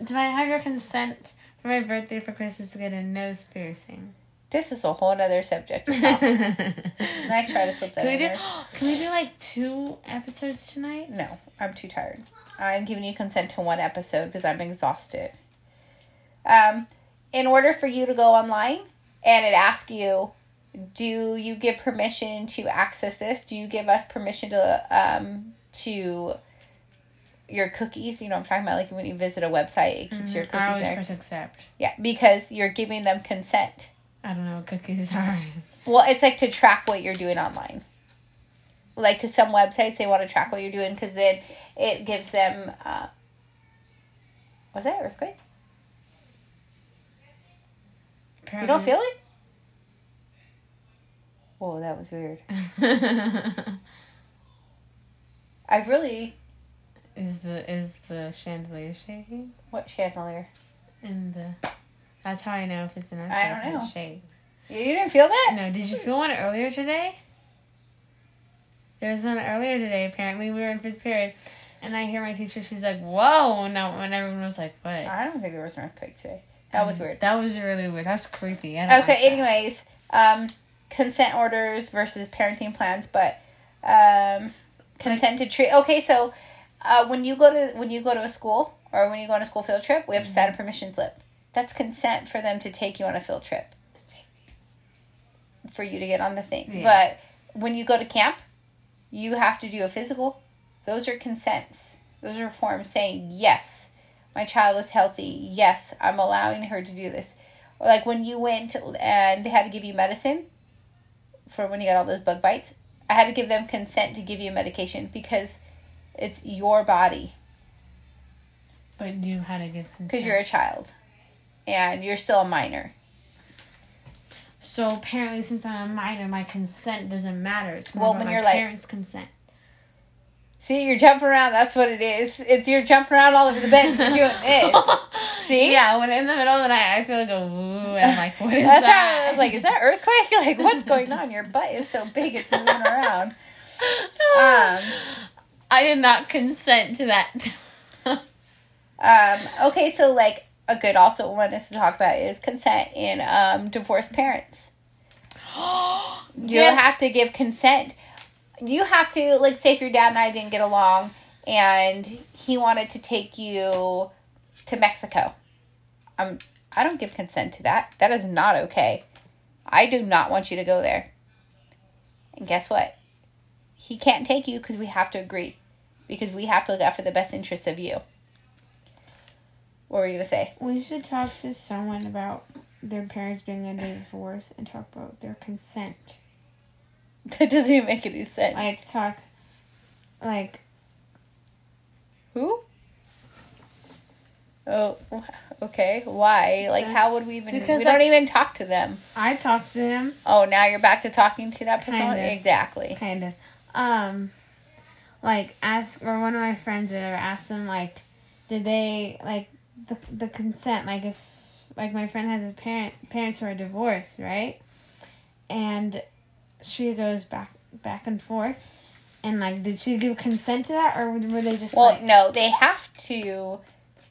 [SPEAKER 2] Do I have your consent for my birthday for Christmas to get a nose piercing?
[SPEAKER 1] This is a whole other subject. and I try to slip that
[SPEAKER 2] Can we do?
[SPEAKER 1] there.
[SPEAKER 2] Can we do like two episodes tonight?
[SPEAKER 1] No, I'm too tired. I'm giving you consent to one episode because I'm exhausted. Um, in order for you to go online and it asks you, do you give permission to access this? Do you give us permission to um to your cookies? You know, what I'm talking about like when you visit a website, it keeps your
[SPEAKER 2] I
[SPEAKER 1] cookies
[SPEAKER 2] always
[SPEAKER 1] there.
[SPEAKER 2] press accept.
[SPEAKER 1] Yeah, because you're giving them consent.
[SPEAKER 2] I don't know what cookies are.
[SPEAKER 1] Well, it's like to track what you're doing online. Like to some websites, they want to track what you're doing because then it gives them. Uh, was that earthquake? You don't feel it? Whoa, that was weird. I really.
[SPEAKER 2] is the is the chandelier shaking?
[SPEAKER 1] What chandelier?
[SPEAKER 2] In the. That's how I know if it's an earthquake.
[SPEAKER 1] I don't know.
[SPEAKER 2] It shakes.
[SPEAKER 1] You you didn't feel that?
[SPEAKER 2] No, did you feel one earlier today? There was one earlier today. Apparently, we were in fifth period, and I hear my teacher. She's like, "Whoa!" No, when everyone was like, "What?"
[SPEAKER 1] I don't think there was an earthquake today. That was weird.
[SPEAKER 2] That was really weird. That's creepy. I don't
[SPEAKER 1] Okay,
[SPEAKER 2] like that.
[SPEAKER 1] anyways, um, consent orders versus parenting plans, but um, consent to treat. Okay, so uh, when you go to when you go to a school or when you go on a school field trip, we have to sign a permission slip. That's consent for them to take you on a field trip. For you to get on the thing,
[SPEAKER 2] Yeah.
[SPEAKER 1] but when you go to camp, you have to do a physical. Those are consents. Those are forms saying yes, my child is healthy. Yes, I'm allowing her to do this. Or like when you went and they had to give you medicine for when you got all those bug bites, I had to give them consent to give you medication because it's your body
[SPEAKER 2] But you had to give consent.
[SPEAKER 1] because you're a child and you're still a minor.
[SPEAKER 2] So apparently, since I'm a minor, my consent doesn't matter. It's more
[SPEAKER 1] Well, when
[SPEAKER 2] my
[SPEAKER 1] you're like-
[SPEAKER 2] parents' consent.
[SPEAKER 1] See, you're jumping around. That's what it is. It's you're jumping around all over the bed and doing this. See?
[SPEAKER 2] Yeah, when in the middle of the night, I feel like a woo, and I'm like, what is
[SPEAKER 1] That's
[SPEAKER 2] that?
[SPEAKER 1] how I was like, is that earthquake? Like, what's going on? Your butt is so big, it's moving around. Um,
[SPEAKER 2] I did not consent to that.
[SPEAKER 1] Um, okay, so like a good also one to talk about is consent in um, divorced parents. You
[SPEAKER 2] Yes.
[SPEAKER 1] have to give consent. You have to like say if your dad and I didn't get along and he wanted to take you to Mexico. Um I don't give consent to that. That is not okay. I do not want you to go there. And guess what? He can't take you because we have to agree. Because we have to look out for the best interests of you. What were you gonna say?
[SPEAKER 2] We should talk to someone about their parents being in a divorce and talk about their consent.
[SPEAKER 1] That doesn't even make any sense.
[SPEAKER 2] Like talk, like
[SPEAKER 1] Who? Oh, okay. Why? Like, how would we even?
[SPEAKER 2] Because,
[SPEAKER 1] we don't
[SPEAKER 2] like-
[SPEAKER 1] even talk to them.
[SPEAKER 2] I talked to him,
[SPEAKER 1] Oh, now you're back to talking to that person.
[SPEAKER 2] Kind of.
[SPEAKER 1] Exactly.
[SPEAKER 2] kind of. Um, like ask or one of my friends or whatever asked them like, did they like the the consent like if like my friend has a parent parents who are divorced right, and she goes back back and forth. And like, did she give consent to that, or were they just
[SPEAKER 1] Well,
[SPEAKER 2] like,
[SPEAKER 1] no, they have to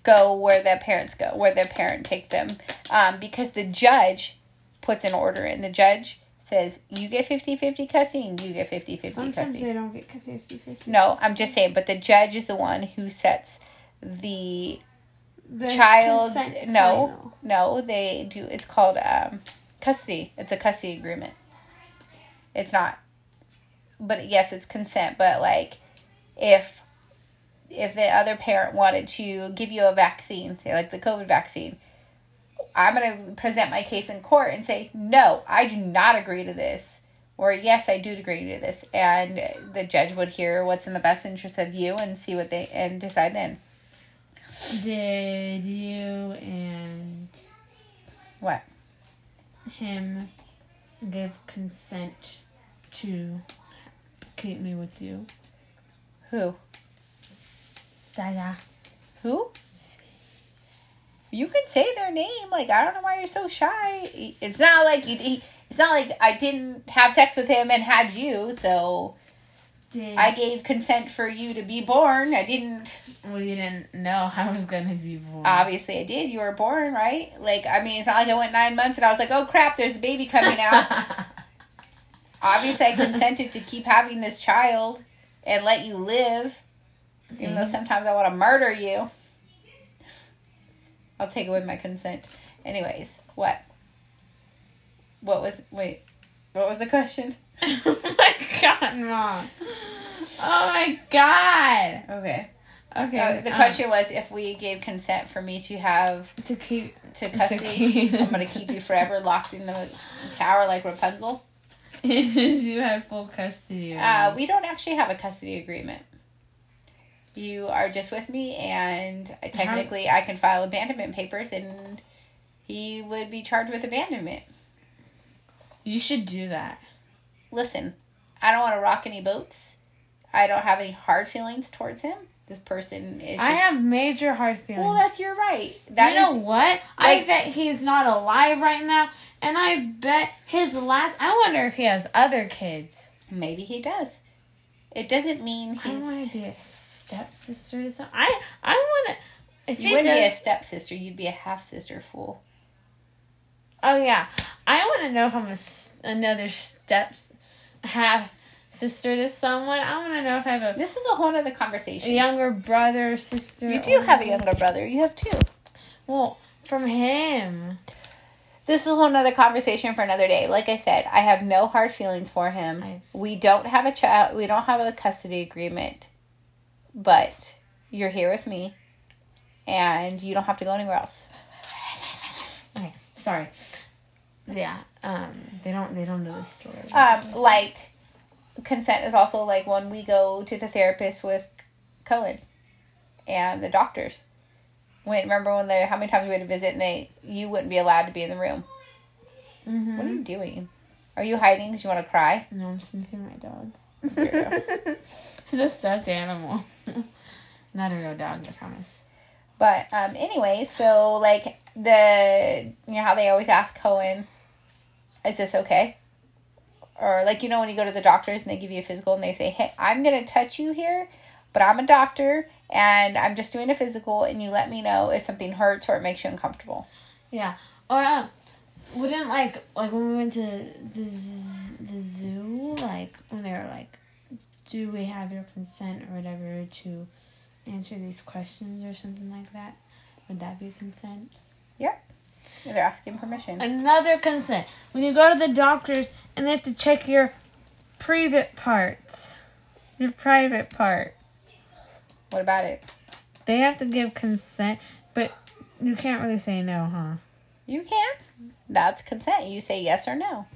[SPEAKER 1] go where their parents go, where their parent takes them, um, because the judge puts an order in. The judge says you get 50-50 custody and you get 50-50
[SPEAKER 2] sometimes
[SPEAKER 1] custody.
[SPEAKER 2] they don't get 50 50
[SPEAKER 1] No, I'm just saying, but the judge is the one who sets the
[SPEAKER 2] The
[SPEAKER 1] child. No,
[SPEAKER 2] final.
[SPEAKER 1] no, they do. It's called um, custody. It's a custody agreement. It's not, but yes, it's consent. But like, if if the other parent wanted to give you a vaccine, say like the COVID vaccine, I'm going to present my case in court and say, no, I do not agree to this. Or yes, I do agree to this, and the judge would hear what's in the best interest of you and see what they and decide then.
[SPEAKER 2] Did you and
[SPEAKER 1] What?
[SPEAKER 2] him give consent to keep me with you?
[SPEAKER 1] Who?
[SPEAKER 2] Saya.
[SPEAKER 1] Who? You can say their name. Like I don't know why you're so shy. It's not like you. he- It's not like I didn't have sex with him and had you. So
[SPEAKER 2] Did
[SPEAKER 1] I gave consent for you to be born. I didn't.
[SPEAKER 2] well, you didn't know I was gonna be born.
[SPEAKER 1] Obviously, I did. You were born, right? Like I mean, it's not like I went nine months and I was like, oh crap, there's a baby coming out. Obviously, I consented to keep having this child and let you live. Even though sometimes I want to murder you. I'll take away my consent. Anyways, what? What was wait? What was the question?
[SPEAKER 2] oh my god, mom! Oh my god!
[SPEAKER 1] Okay.
[SPEAKER 2] Okay.
[SPEAKER 1] Uh, the
[SPEAKER 2] um,
[SPEAKER 1] question was if we gave consent for me to have
[SPEAKER 2] to keep
[SPEAKER 1] to
[SPEAKER 2] To
[SPEAKER 1] custody.
[SPEAKER 2] keep-
[SPEAKER 1] I'm gonna keep you forever locked in the tower like Rapunzel.
[SPEAKER 2] you had full custody.
[SPEAKER 1] Uh, we don't actually have a custody agreement. You are just with me, and I- uh-huh. technically, I can file abandonment papers, and he would be charged with abandonment.
[SPEAKER 2] you should do that.
[SPEAKER 1] Listen, I don't want to rock any boats. I don't have any hard feelings towards him. This person is. Just,
[SPEAKER 2] I have major hard feelings.
[SPEAKER 1] Well, that's your right. That
[SPEAKER 2] you know
[SPEAKER 1] is-
[SPEAKER 2] what? I bet he's not alive right now, and I bet his last. I wonder if he has other kids.
[SPEAKER 1] maybe he does. It doesn't mean
[SPEAKER 2] I
[SPEAKER 1] he's.
[SPEAKER 2] want to be a stepsister or something. I I want to.
[SPEAKER 1] You wouldn't be a
[SPEAKER 2] does,
[SPEAKER 1] stepsister. You'd be a half sister. Fool.
[SPEAKER 2] oh yeah, I want to know if I'm a another steps half sister to someone. I want to know if I have a.
[SPEAKER 1] This is a whole other conversation.
[SPEAKER 2] a younger brother, sister.
[SPEAKER 1] You do have a younger brother. You have two.
[SPEAKER 2] Well, from him.
[SPEAKER 1] This is a whole nother conversation for another day. Like I said, I have no hard feelings for him.
[SPEAKER 2] I-
[SPEAKER 1] We don't have a child. We don't have a custody agreement, but you're here with me, and you don't have to go anywhere else.
[SPEAKER 2] Okay, sorry. Yeah, um, they don't they don't know this story.
[SPEAKER 1] Um, like consent is also like when we go to the therapist with Cohen and the doctors. Wait, remember when they how many times we had to visit and they you wouldn't be allowed to be in the room.
[SPEAKER 2] mm-hmm.
[SPEAKER 1] What are you doing? Are you hiding because you want to cry?
[SPEAKER 2] No, I'm sniffing my dog. He's a stuffed animal. Not a real dog, I promise.
[SPEAKER 1] But um, anyway, so like the you know how they always ask Cohen, is this okay? Or like you know when you go to the doctors and they give you a physical and they say, hey, I'm gonna touch you here, but I'm a doctor and I'm just doing a physical and you let me know if something hurts or it makes you uncomfortable.
[SPEAKER 2] Yeah. Or um, wouldn't like like when we went to the z- the zoo, like when they were like, "Do we have your consent or whatever to answer these questions or something like that?" Would that be consent? Yep.
[SPEAKER 1] They're asking permission.
[SPEAKER 2] Another consent. When you go to the doctors and they have to check your private parts, your private parts.
[SPEAKER 1] What about it?
[SPEAKER 2] They have to give consent, but you can't really say no, huh?
[SPEAKER 1] You can. That's consent. You say yes or no.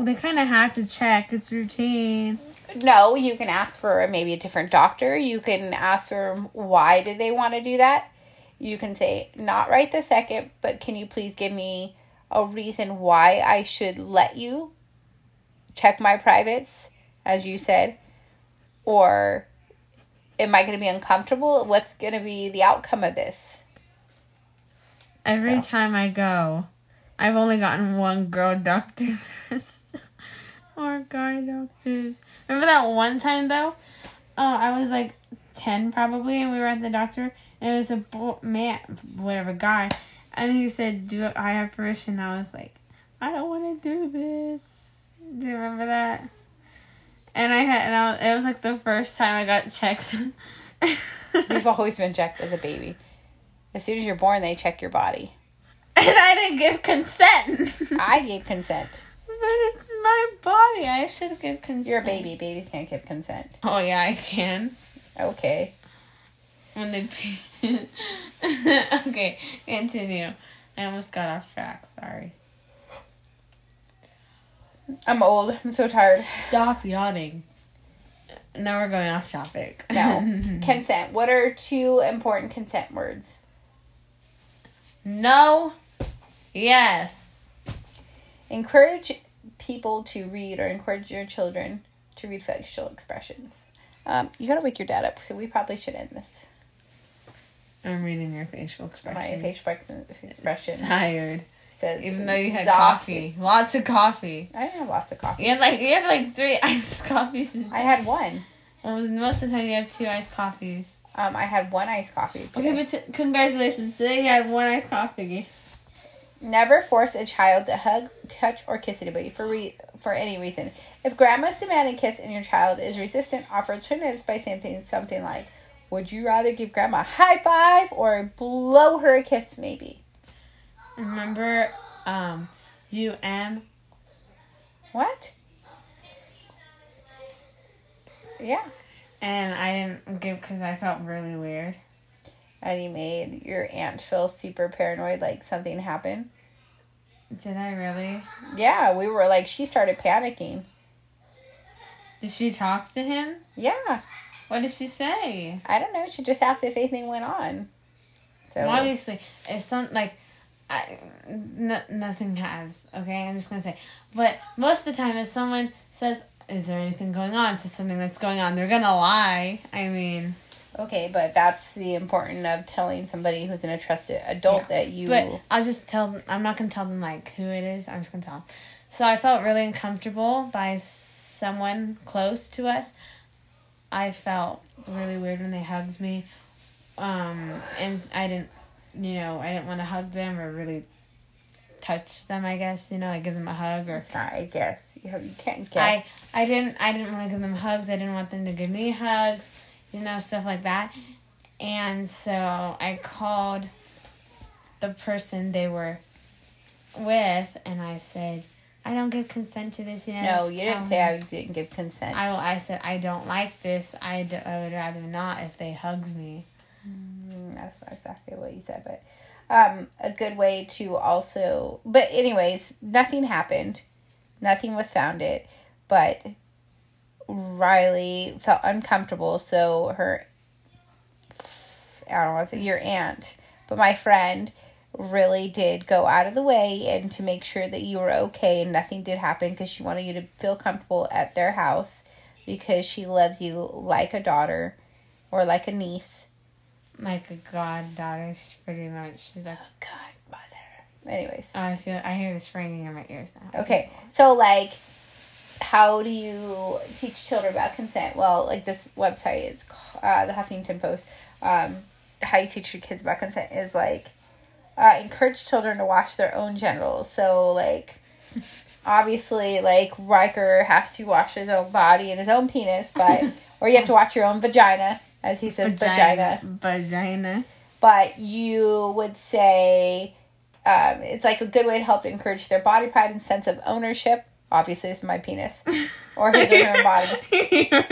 [SPEAKER 2] Well, they kind of have to check. It's routine.
[SPEAKER 1] No, you can ask for maybe a different doctor. You can ask for why did they want to do that. you can say, not right the second, but can you please give me a reason why I should let you check my privates, as you said? Or am I going to be uncomfortable? What's going to be the outcome of this?
[SPEAKER 2] Every
[SPEAKER 1] So.
[SPEAKER 2] time I go, I've only gotten one girl doctor or guy doctors. Remember that one time though? Oh, I was like ten probably, and we were at the doctor, and it was a bo- man, whatever guy, and he said, "Do I have permission?" I was like, "I don't want to do this." Do you remember that? And I had, and I, it was like the first time I got checked.
[SPEAKER 1] You've always been checked as a baby. As soon as you're born, they check your body.
[SPEAKER 2] and I didn't give consent.
[SPEAKER 1] I gave consent.
[SPEAKER 2] But it's my body. I should give consent.
[SPEAKER 1] You're a baby. Babies can't give consent.
[SPEAKER 2] Oh yeah, I can.
[SPEAKER 1] Okay.
[SPEAKER 2] When they pee. okay, continue. I almost got off track. Sorry.
[SPEAKER 1] I'm old. I'm so tired.
[SPEAKER 2] Stop yawning. Now we're going off topic.
[SPEAKER 1] No. consent. What are two important consent words?
[SPEAKER 2] no. Yes.
[SPEAKER 1] Encourage people to read or encourage your children to read facial expressions. Um, you gotta wake your dad up, so we probably should end this.
[SPEAKER 2] I'm reading your facial expression.
[SPEAKER 1] My facial ex- expression
[SPEAKER 2] Tired.
[SPEAKER 1] says
[SPEAKER 2] Even though you had
[SPEAKER 1] exhausted.
[SPEAKER 2] coffee. Lots of coffee.
[SPEAKER 1] I have lots of coffee.
[SPEAKER 2] You had like you had like three iced coffees.
[SPEAKER 1] I had one.
[SPEAKER 2] Well, most of the time you have two iced coffees.
[SPEAKER 1] Um, I had one iced coffee. Today.
[SPEAKER 2] Okay, but t- congratulations. Today you had one iced coffee.
[SPEAKER 1] Never force a child to hug, touch, or kiss anybody for re- for any reason. If grandma's demanding kiss and your child is resistant, offer alternatives by saying things, something like, "Would you rather give grandma a high five or blow her a kiss?" Maybe.
[SPEAKER 2] Remember, um, UM
[SPEAKER 1] What? Yeah.
[SPEAKER 2] and I didn't give because I felt really weird.
[SPEAKER 1] And you made your aunt feel super paranoid, like something happened.
[SPEAKER 2] Did I really?
[SPEAKER 1] Yeah, we were like, she started panicking.
[SPEAKER 2] Did she talk to him?
[SPEAKER 1] Yeah,
[SPEAKER 2] What did she say?
[SPEAKER 1] I don't know. She just asked if anything went on. So
[SPEAKER 2] Well, obviously, if some like, I n- nothing has. Okay, I'm just gonna say. But most of the time, if someone says, "Is there anything going on?" Says something that's going on, they're gonna lie. I mean,
[SPEAKER 1] Okay, but that's the important of telling somebody who's an trusted adult
[SPEAKER 2] Yeah,
[SPEAKER 1] that you.
[SPEAKER 2] but I'll just tell them. I'm not gonna tell them like who it is. I'm just gonna tell them. So I felt really uncomfortable by someone close to us. I felt really weird when they hugged me, um, and I didn't, you know, I didn't want to hug them or really touch them. I guess you know, like give them a hug or.
[SPEAKER 1] I guess you, you can't guess.
[SPEAKER 2] I I didn't I didn't want to give them hugs. I didn't want them to give me hugs, you know, stuff like that. And so I called the person they were with, and I said, "I don't give consent to this." You know,
[SPEAKER 1] no, you didn't say
[SPEAKER 2] him."
[SPEAKER 1] I didn't give consent.
[SPEAKER 2] I I said I don't like this. I, d- I would rather not if they hugged me.
[SPEAKER 1] Mm, that's not exactly what you said, but um, a good way to also. But anyways, nothing happened. Nothing was found it, but Riley felt uncomfortable, so her. I don't want to say your aunt, but my friend really did go out of the way and to make sure that you were okay and nothing did happen because she wanted you to feel comfortable at their house because she loves you like a daughter or like a niece.
[SPEAKER 2] Like a goddaughter, pretty much. She's like,
[SPEAKER 1] a mother. Anyways,
[SPEAKER 2] oh, I feel I hear this ringing in my ears now.
[SPEAKER 1] okay. So, like, how do you teach children about consent? Well, like this website, it's uh, the Huffington Post. Um, how you teach your kids about consent is like uh, encourage children to wash their own genitals. So, like, obviously, like Riker has to wash his own body and his own penis, but or you have to watch your own vagina, as he says, vagina.
[SPEAKER 2] Vagina.
[SPEAKER 1] but you would say um, it's like a good way to help encourage their body pride and sense of ownership. Obviously, it's my penis or his or her body.
[SPEAKER 2] your,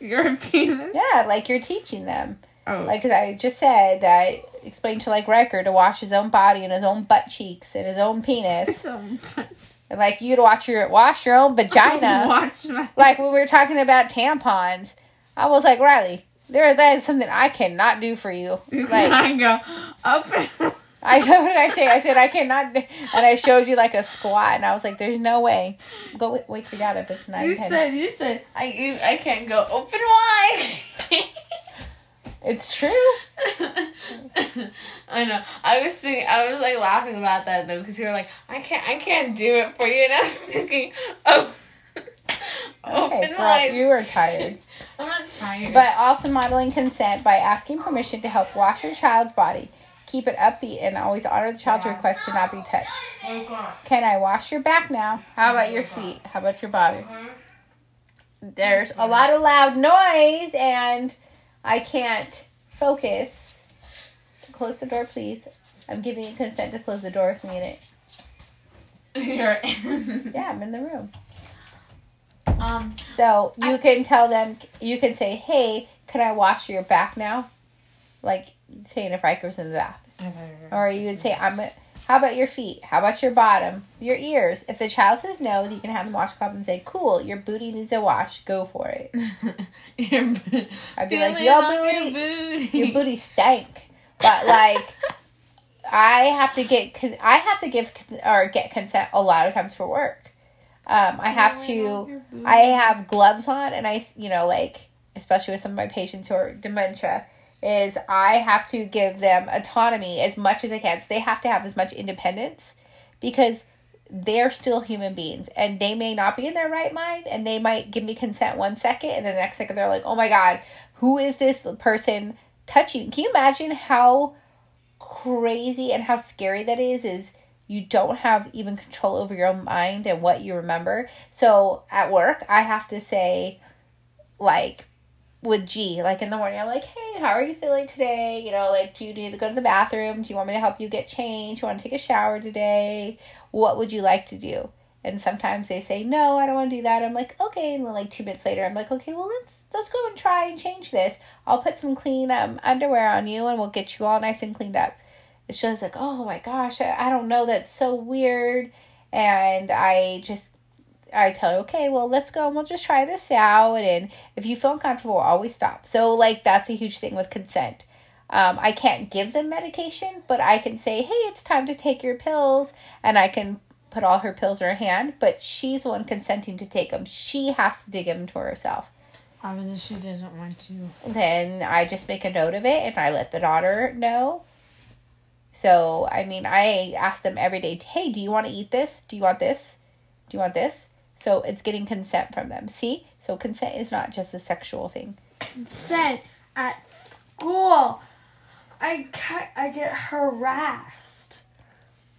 [SPEAKER 2] your penis.
[SPEAKER 1] Yeah, like you're teaching them.
[SPEAKER 2] Oh.
[SPEAKER 1] Like I just said that explained to like Riker to wash his own body and his own butt cheeks and his own penis,
[SPEAKER 2] so much.
[SPEAKER 1] and like you to watch your wash your own vagina.
[SPEAKER 2] Watch my.
[SPEAKER 1] like when we were talking about tampons, I was like Riley, There, that is something I cannot do for you. Like
[SPEAKER 2] I go up and
[SPEAKER 1] I know what I say. I said I cannot, and I showed you like a squat, and I was like, "There's no way." Go wake, wake your dad up. It's nine
[SPEAKER 2] You said you said I you, I can't go open wide.
[SPEAKER 1] It's true.
[SPEAKER 2] I know. I was thinking. I was like laughing about that though because you were like, I can't. I can't do it for you, and I was thinking, oh.
[SPEAKER 1] Okay, girl, you are tired.
[SPEAKER 2] I'm not tired.
[SPEAKER 1] But also modeling consent by asking permission to help wash your child's body. Keep it upbeat and always honor the child's request to not be touched.
[SPEAKER 2] oh.
[SPEAKER 1] Can I wash your back now? How about your feet? How about your body? There's a lot of loud noise and I can't focus. Close the door, please. I'm giving you consent to close the door with me in it.
[SPEAKER 2] You're
[SPEAKER 1] Yeah, I'm in the room.
[SPEAKER 2] um.
[SPEAKER 1] So you
[SPEAKER 2] I-
[SPEAKER 1] can tell them, you can say, hey, can I wash your back now? Like saying if Riker was in the bath. Or you would say, I'm. A, how about your feet? How about your bottom? Your ears? If the child says no, then you can have them washcloth and say, "Cool, your booty needs a wash. Go for it." I'd be like, "Your booty,
[SPEAKER 2] your booty,
[SPEAKER 1] your booty stank." But like, I have to get, con- I have to give or get consent a lot of times for work. Um, I have to. I have gloves on, and I, you know, like especially with some of my patients who are dementia, is I have to give them autonomy as much as I can. So they have to have as much independence because they're still human beings and they may not be in their right mind and they might give me consent one second and the next second they're like, oh my God, who is this person touching? Can you imagine how crazy and how scary that is? Is you don't have even control over your own mind and what you remember. So at work, I have to say, like, with G, like in the morning, I'm like, hey, how are you feeling today? You know, like, do you need to go to the bathroom? Do you want me to help you get changed? Do you want to take a shower today? What would you like to do? And sometimes they say, no, I don't want to do that. I'm like, okay. And then like two minutes later, I'm like, okay, well, let's, let's go and try and change this. I'll put some clean um, underwear on you and we'll get you all nice and cleaned up. It's just like, oh my gosh, I, I don't know. That's so weird. And I just I tell her, okay, well, let's go and we'll just try this out. And if you feel uncomfortable, always stop. So, like, that's a huge thing with consent. Um, I can't give them medication, but I can say, hey, it's time to take your pills. And I can put all her pills in her hand, but she's the one consenting to take them. She has to give them to herself.
[SPEAKER 2] Obviously, she doesn't want to.
[SPEAKER 1] Then I just make a note of it and I let the daughter know. So, I mean, I ask them every day, hey, do you want to eat this? Do you want this? Do you want this? So it's getting consent from them. See? So consent is not just a sexual thing.
[SPEAKER 3] consent at school. I ca- I get harassed.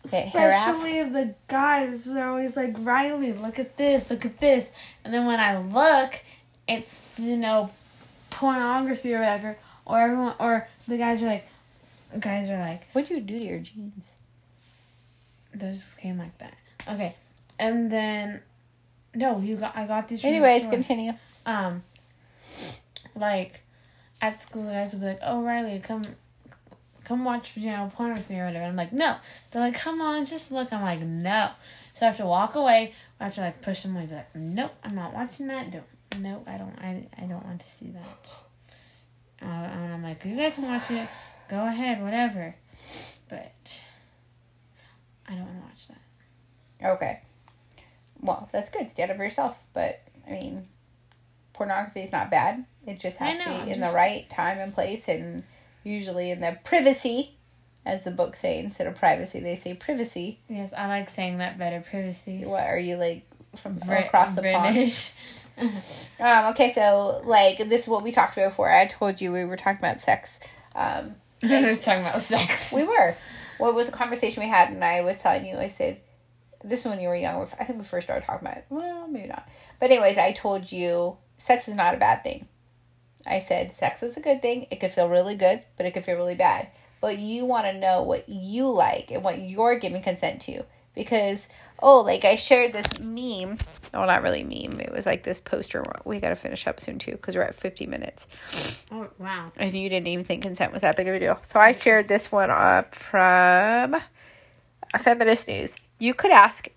[SPEAKER 1] Get
[SPEAKER 3] Especially the guys, they're always like, Riley, look at this, look at this.
[SPEAKER 2] And then when I look, it's you know pornography or whatever. Or everyone, or the guys are like, guys are like,
[SPEAKER 1] What do you do to your jeans?
[SPEAKER 2] those just came like that. Okay, and then no, you got I got these. the
[SPEAKER 1] Anyways, continue.
[SPEAKER 2] um like at school guys will be like oh riley come come watch you know porn with me or whatever. I'm like no. They're like come on just look. I'm like no. So i have to walk away. I have to like push them away. Be like nope i'm not watching that. Don't nope i don't i, I don't want to see that. Uh, and i'm like you guys can watch it. Go ahead whatever. But i don't want to watch that.
[SPEAKER 1] Okay. Well, that's good. Stand up for yourself. But, I mean, pornography is not bad. It just has
[SPEAKER 2] I
[SPEAKER 1] to
[SPEAKER 2] know,
[SPEAKER 1] be in
[SPEAKER 2] just-
[SPEAKER 1] the right time and place and usually in the privacy, as the books say. Instead of privacy, they say privacy.
[SPEAKER 2] yes i like saying that better privacy
[SPEAKER 1] What are you like from across the pond? Um, okay, so like this is what we talked about before. I told you we were talking about sex. Um,
[SPEAKER 2] we were talking about sex.
[SPEAKER 1] we were. What was the conversation we had, and I was telling you. I said, "This one when you were young. I think we first started talking about it. Well, maybe not. But anyways, I told you sex is not a bad thing. I said sex is a good thing. It could feel really good, but it could feel really bad. But you want to know what you like and what you're giving consent to because oh, like I shared this meme. Oh, not really meme. It was like this poster. We got to finish up soon too because we're at 50 minutes.
[SPEAKER 2] Oh wow.
[SPEAKER 1] And you didn't even think consent was that big of a deal. So I shared this one up from a feminist news. You could ask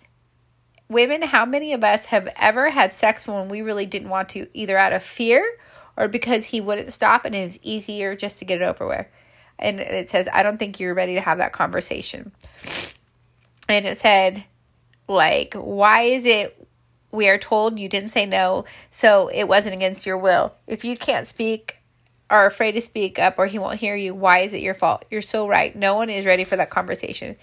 [SPEAKER 1] women how many of us have ever had sex when we really didn't want to, either out of fear or because he wouldn't stop and it was easier just to get it over with. And it says, I don't think you're ready to have that conversation. And it said, like, why is it we are told you didn't say no, so it wasn't against your will? If you can't speak, are afraid to speak up or he won't hear you, why is it your fault? You're so right. No one is ready for that conversation.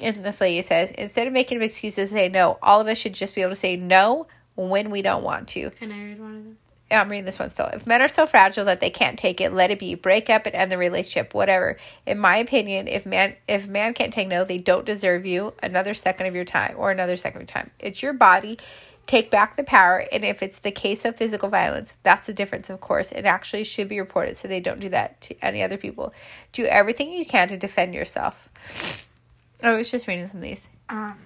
[SPEAKER 1] And this lady says, instead of making excuses to say no, all of us should just be able to say no when we don't want to.
[SPEAKER 2] Can I read one of them?
[SPEAKER 1] I'm reading this one still. If men are so fragile that they can't take it, let it be. Break up and end the relationship. Whatever. In my opinion, if man if man can't take no, they don't deserve you another second of your time or another second of your time. It's your body. Take back the power. And if it's the case of physical violence, that's the difference, of course. It actually should be reported so they don't do that to any other people. Do everything you can to defend yourself. I was just reading some of these.
[SPEAKER 2] Um.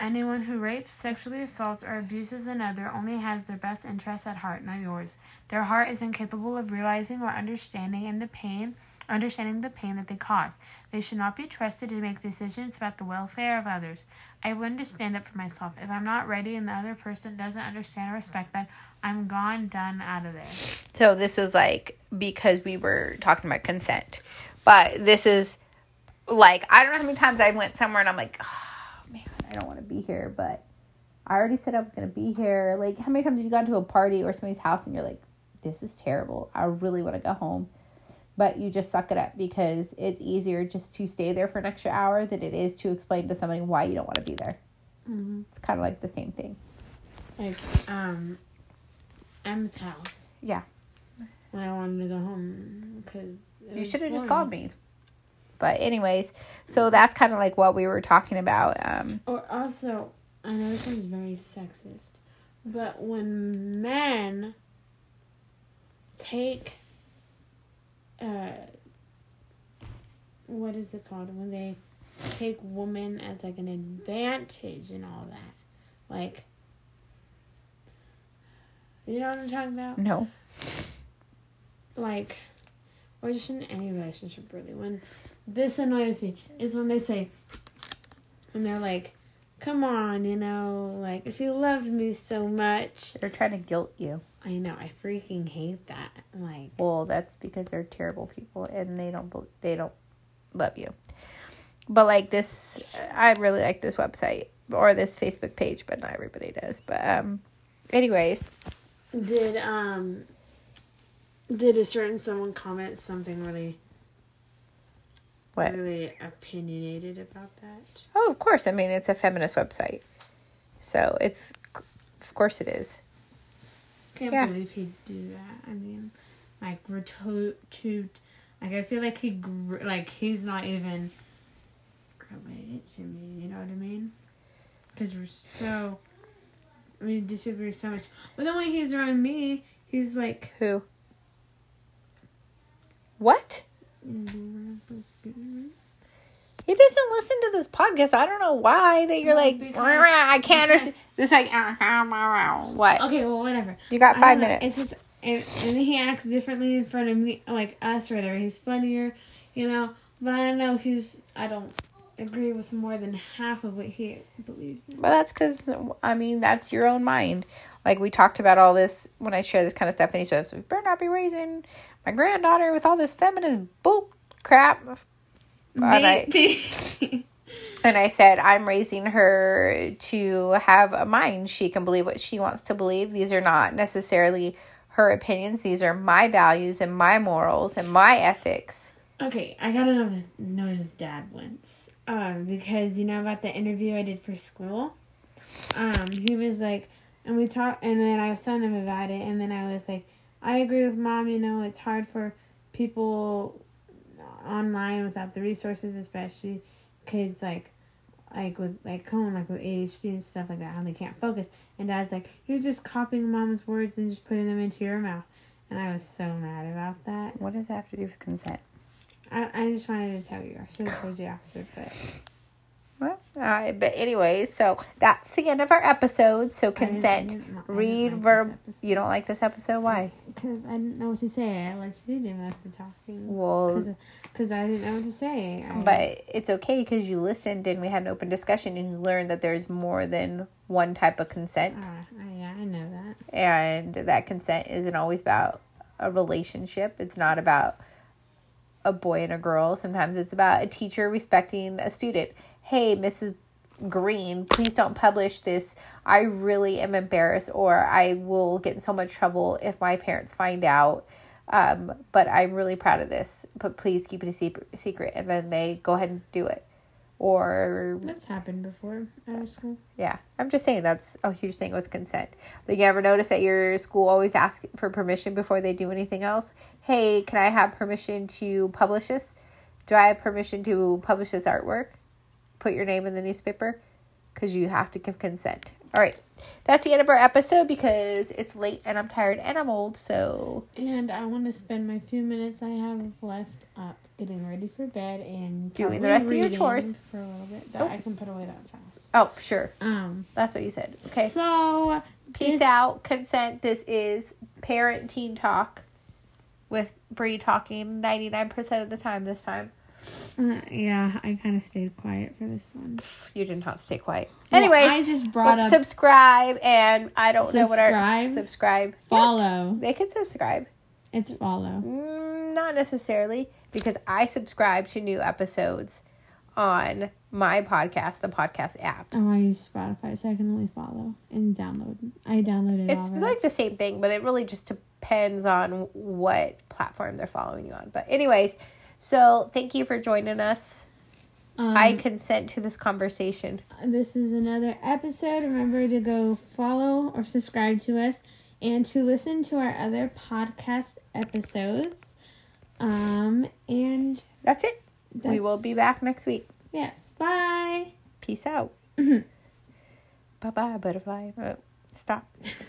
[SPEAKER 2] Anyone who rapes, sexually assaults, or abuses another only has their best interests at heart, not yours. Their heart is incapable of realizing or understanding and the pain, understanding the pain that they cause. They should not be trusted to make decisions about the welfare of others. I've learned to stand up for myself. If I'm not ready and the other person doesn't understand or respect that, I'm gone, done, out of there.
[SPEAKER 1] So this was like because we were talking about consent. But this is like I don't know how many times I went somewhere and I'm like, oh man, I don't want to be here, but I already said I was gonna be here. Like how many times have you gone to a party or somebody's house and you're like, this is terrible. I really want to go home. But you just suck it up because it's easier just to stay there for an extra hour than it is to explain to somebody why you don't want to be there.
[SPEAKER 2] Mm-hmm.
[SPEAKER 1] It's kind of like the same thing.
[SPEAKER 2] Like, um, M's house.
[SPEAKER 1] Yeah.
[SPEAKER 2] When I wanted to go home because
[SPEAKER 1] You should have just called me. But anyways, so that's kind of like what we were talking about. Um,
[SPEAKER 2] Or also, I know this one's very sexist, but when men take, uh, what is it called? When they take women as like an advantage and all that, like, you know what I'm talking about?
[SPEAKER 1] no.
[SPEAKER 2] like or just in any relationship really when this annoys me is when they say when they're like come on you know like if you loved me so much
[SPEAKER 1] They're trying to guilt you.
[SPEAKER 2] I know i freaking hate that like
[SPEAKER 1] Well, that's because they're terrible people and they don't they don't love you. But like this, I really like this website or this Facebook page, but not everybody does. But um, anyways,
[SPEAKER 2] did um did a certain someone comment something really
[SPEAKER 1] what?
[SPEAKER 2] really opinionated about that
[SPEAKER 1] Oh, of course. I mean, it's a feminist website, so it's of course it is.
[SPEAKER 2] I can't
[SPEAKER 1] Yeah.
[SPEAKER 2] believe he'd do that. I mean, like to like I feel like he gr- like he's not even related to me. You know what I mean? Because we're so we disagree so much. But then when he's around me, he's like,
[SPEAKER 1] Who? What? He doesn't listen to this podcast. I don't know why that you're
[SPEAKER 2] Well,
[SPEAKER 1] like I can't understand. This like uh, what?
[SPEAKER 2] okay, well, whatever.
[SPEAKER 1] You got five
[SPEAKER 2] um,
[SPEAKER 1] minutes.
[SPEAKER 2] It's just and, and he acts differently in front of me, like us, or whatever. He's funnier, you know. But I don't know. He's I don't agree with more than half of what he believes in.
[SPEAKER 1] Well, that's because I mean that's your own mind. Like we talked about all this when I share this kind of stuff, and he says, "We better not be raising my granddaughter with all this feminist bull crap." And I,
[SPEAKER 2] Maybe.
[SPEAKER 1] and I said, "I'm raising her to have a mind. She can believe what she wants to believe. These are not necessarily her opinions. These are my values and my morals and my ethics."
[SPEAKER 2] okay, I got another know his dad once. Um, because you know about the interview I did for school. Um, he was like, and we talked, and then I was telling him about it, and then I was like, I agree with mom. You know, it's hard for people online without the resources, especially kids like like with like Cohen, like with ADHD and stuff like that, how they can't focus. And dad's like, you're just copying mom's words and just putting them into your mouth. And I was so mad about that.
[SPEAKER 1] What does that have to do with consent?
[SPEAKER 2] I, I just wanted to tell you. I should have told you after, but
[SPEAKER 1] Well, uh, but anyway, so that's the end of our episode. So consent.
[SPEAKER 2] didn't
[SPEAKER 1] Read
[SPEAKER 2] like
[SPEAKER 1] verb. You don't like this episode? Why?
[SPEAKER 2] Because I didn't know what to say. I let you do most of the talking.
[SPEAKER 1] Well,
[SPEAKER 2] Because I didn't know what to say. I,
[SPEAKER 1] but it's okay because you listened and we had an open discussion and you learned that there's more than one type of consent.
[SPEAKER 2] Ah, yeah, I know that.
[SPEAKER 1] and that consent isn't always about a relationship. It's not about a boy and a girl. Sometimes it's about a teacher respecting a student. Hey, Mrs. Green, please don't publish this. I really am embarrassed, or I will get in so much trouble if my parents find out. Um, but I'm really proud of this. But please keep it a secret. And then they go ahead and do it. Or
[SPEAKER 2] That's happened before school.
[SPEAKER 1] yeah, I'm just saying that's a huge thing with consent. Like, you ever notice that your school always asks for permission before they do anything else? Hey, can I have permission to publish this? Do I have permission to publish this artwork? Put your name in the newspaper because you have to give consent. All right, that's the end of our episode because it's late and I'm tired and I'm old. So
[SPEAKER 2] And I want to spend my few minutes I have left up getting ready for bed and
[SPEAKER 1] Doing the rest of your chores.
[SPEAKER 2] for a little bit. That
[SPEAKER 1] Oh.
[SPEAKER 2] I can put away that fast.
[SPEAKER 1] oh, sure,
[SPEAKER 2] Um.
[SPEAKER 1] that's what you said. Okay,
[SPEAKER 2] So
[SPEAKER 1] peace
[SPEAKER 2] this-
[SPEAKER 1] out. Consent. This is parent teen talk with Bree talking 99% of the time this time.
[SPEAKER 2] Uh, yeah, I kind of stayed quiet for this one.
[SPEAKER 1] You did not stay quiet.
[SPEAKER 2] Well,
[SPEAKER 1] Anyways,
[SPEAKER 2] I just brought up
[SPEAKER 1] subscribe and I don't know what our
[SPEAKER 2] Subscribe?
[SPEAKER 1] subscribe. Yeah,
[SPEAKER 2] follow.
[SPEAKER 1] they can subscribe.
[SPEAKER 2] It's follow.
[SPEAKER 1] Mm, not necessarily because I subscribe to new episodes on my podcast, the podcast app.
[SPEAKER 2] Oh, I use Spotify, so I can only follow and download. I downloaded it
[SPEAKER 1] It's
[SPEAKER 2] already.
[SPEAKER 1] like the same thing, but it really just depends on what platform they're following you on. But anyways, so thank you for joining us.
[SPEAKER 2] um,
[SPEAKER 1] I consent to this conversation.
[SPEAKER 2] this is another episode. Remember to go follow or subscribe to us and to listen to our other podcast episodes. Um, and
[SPEAKER 1] That's it. we will be back next week.
[SPEAKER 2] Yes. Bye.
[SPEAKER 1] Peace out. bye bye, butterfly. Uh, stop.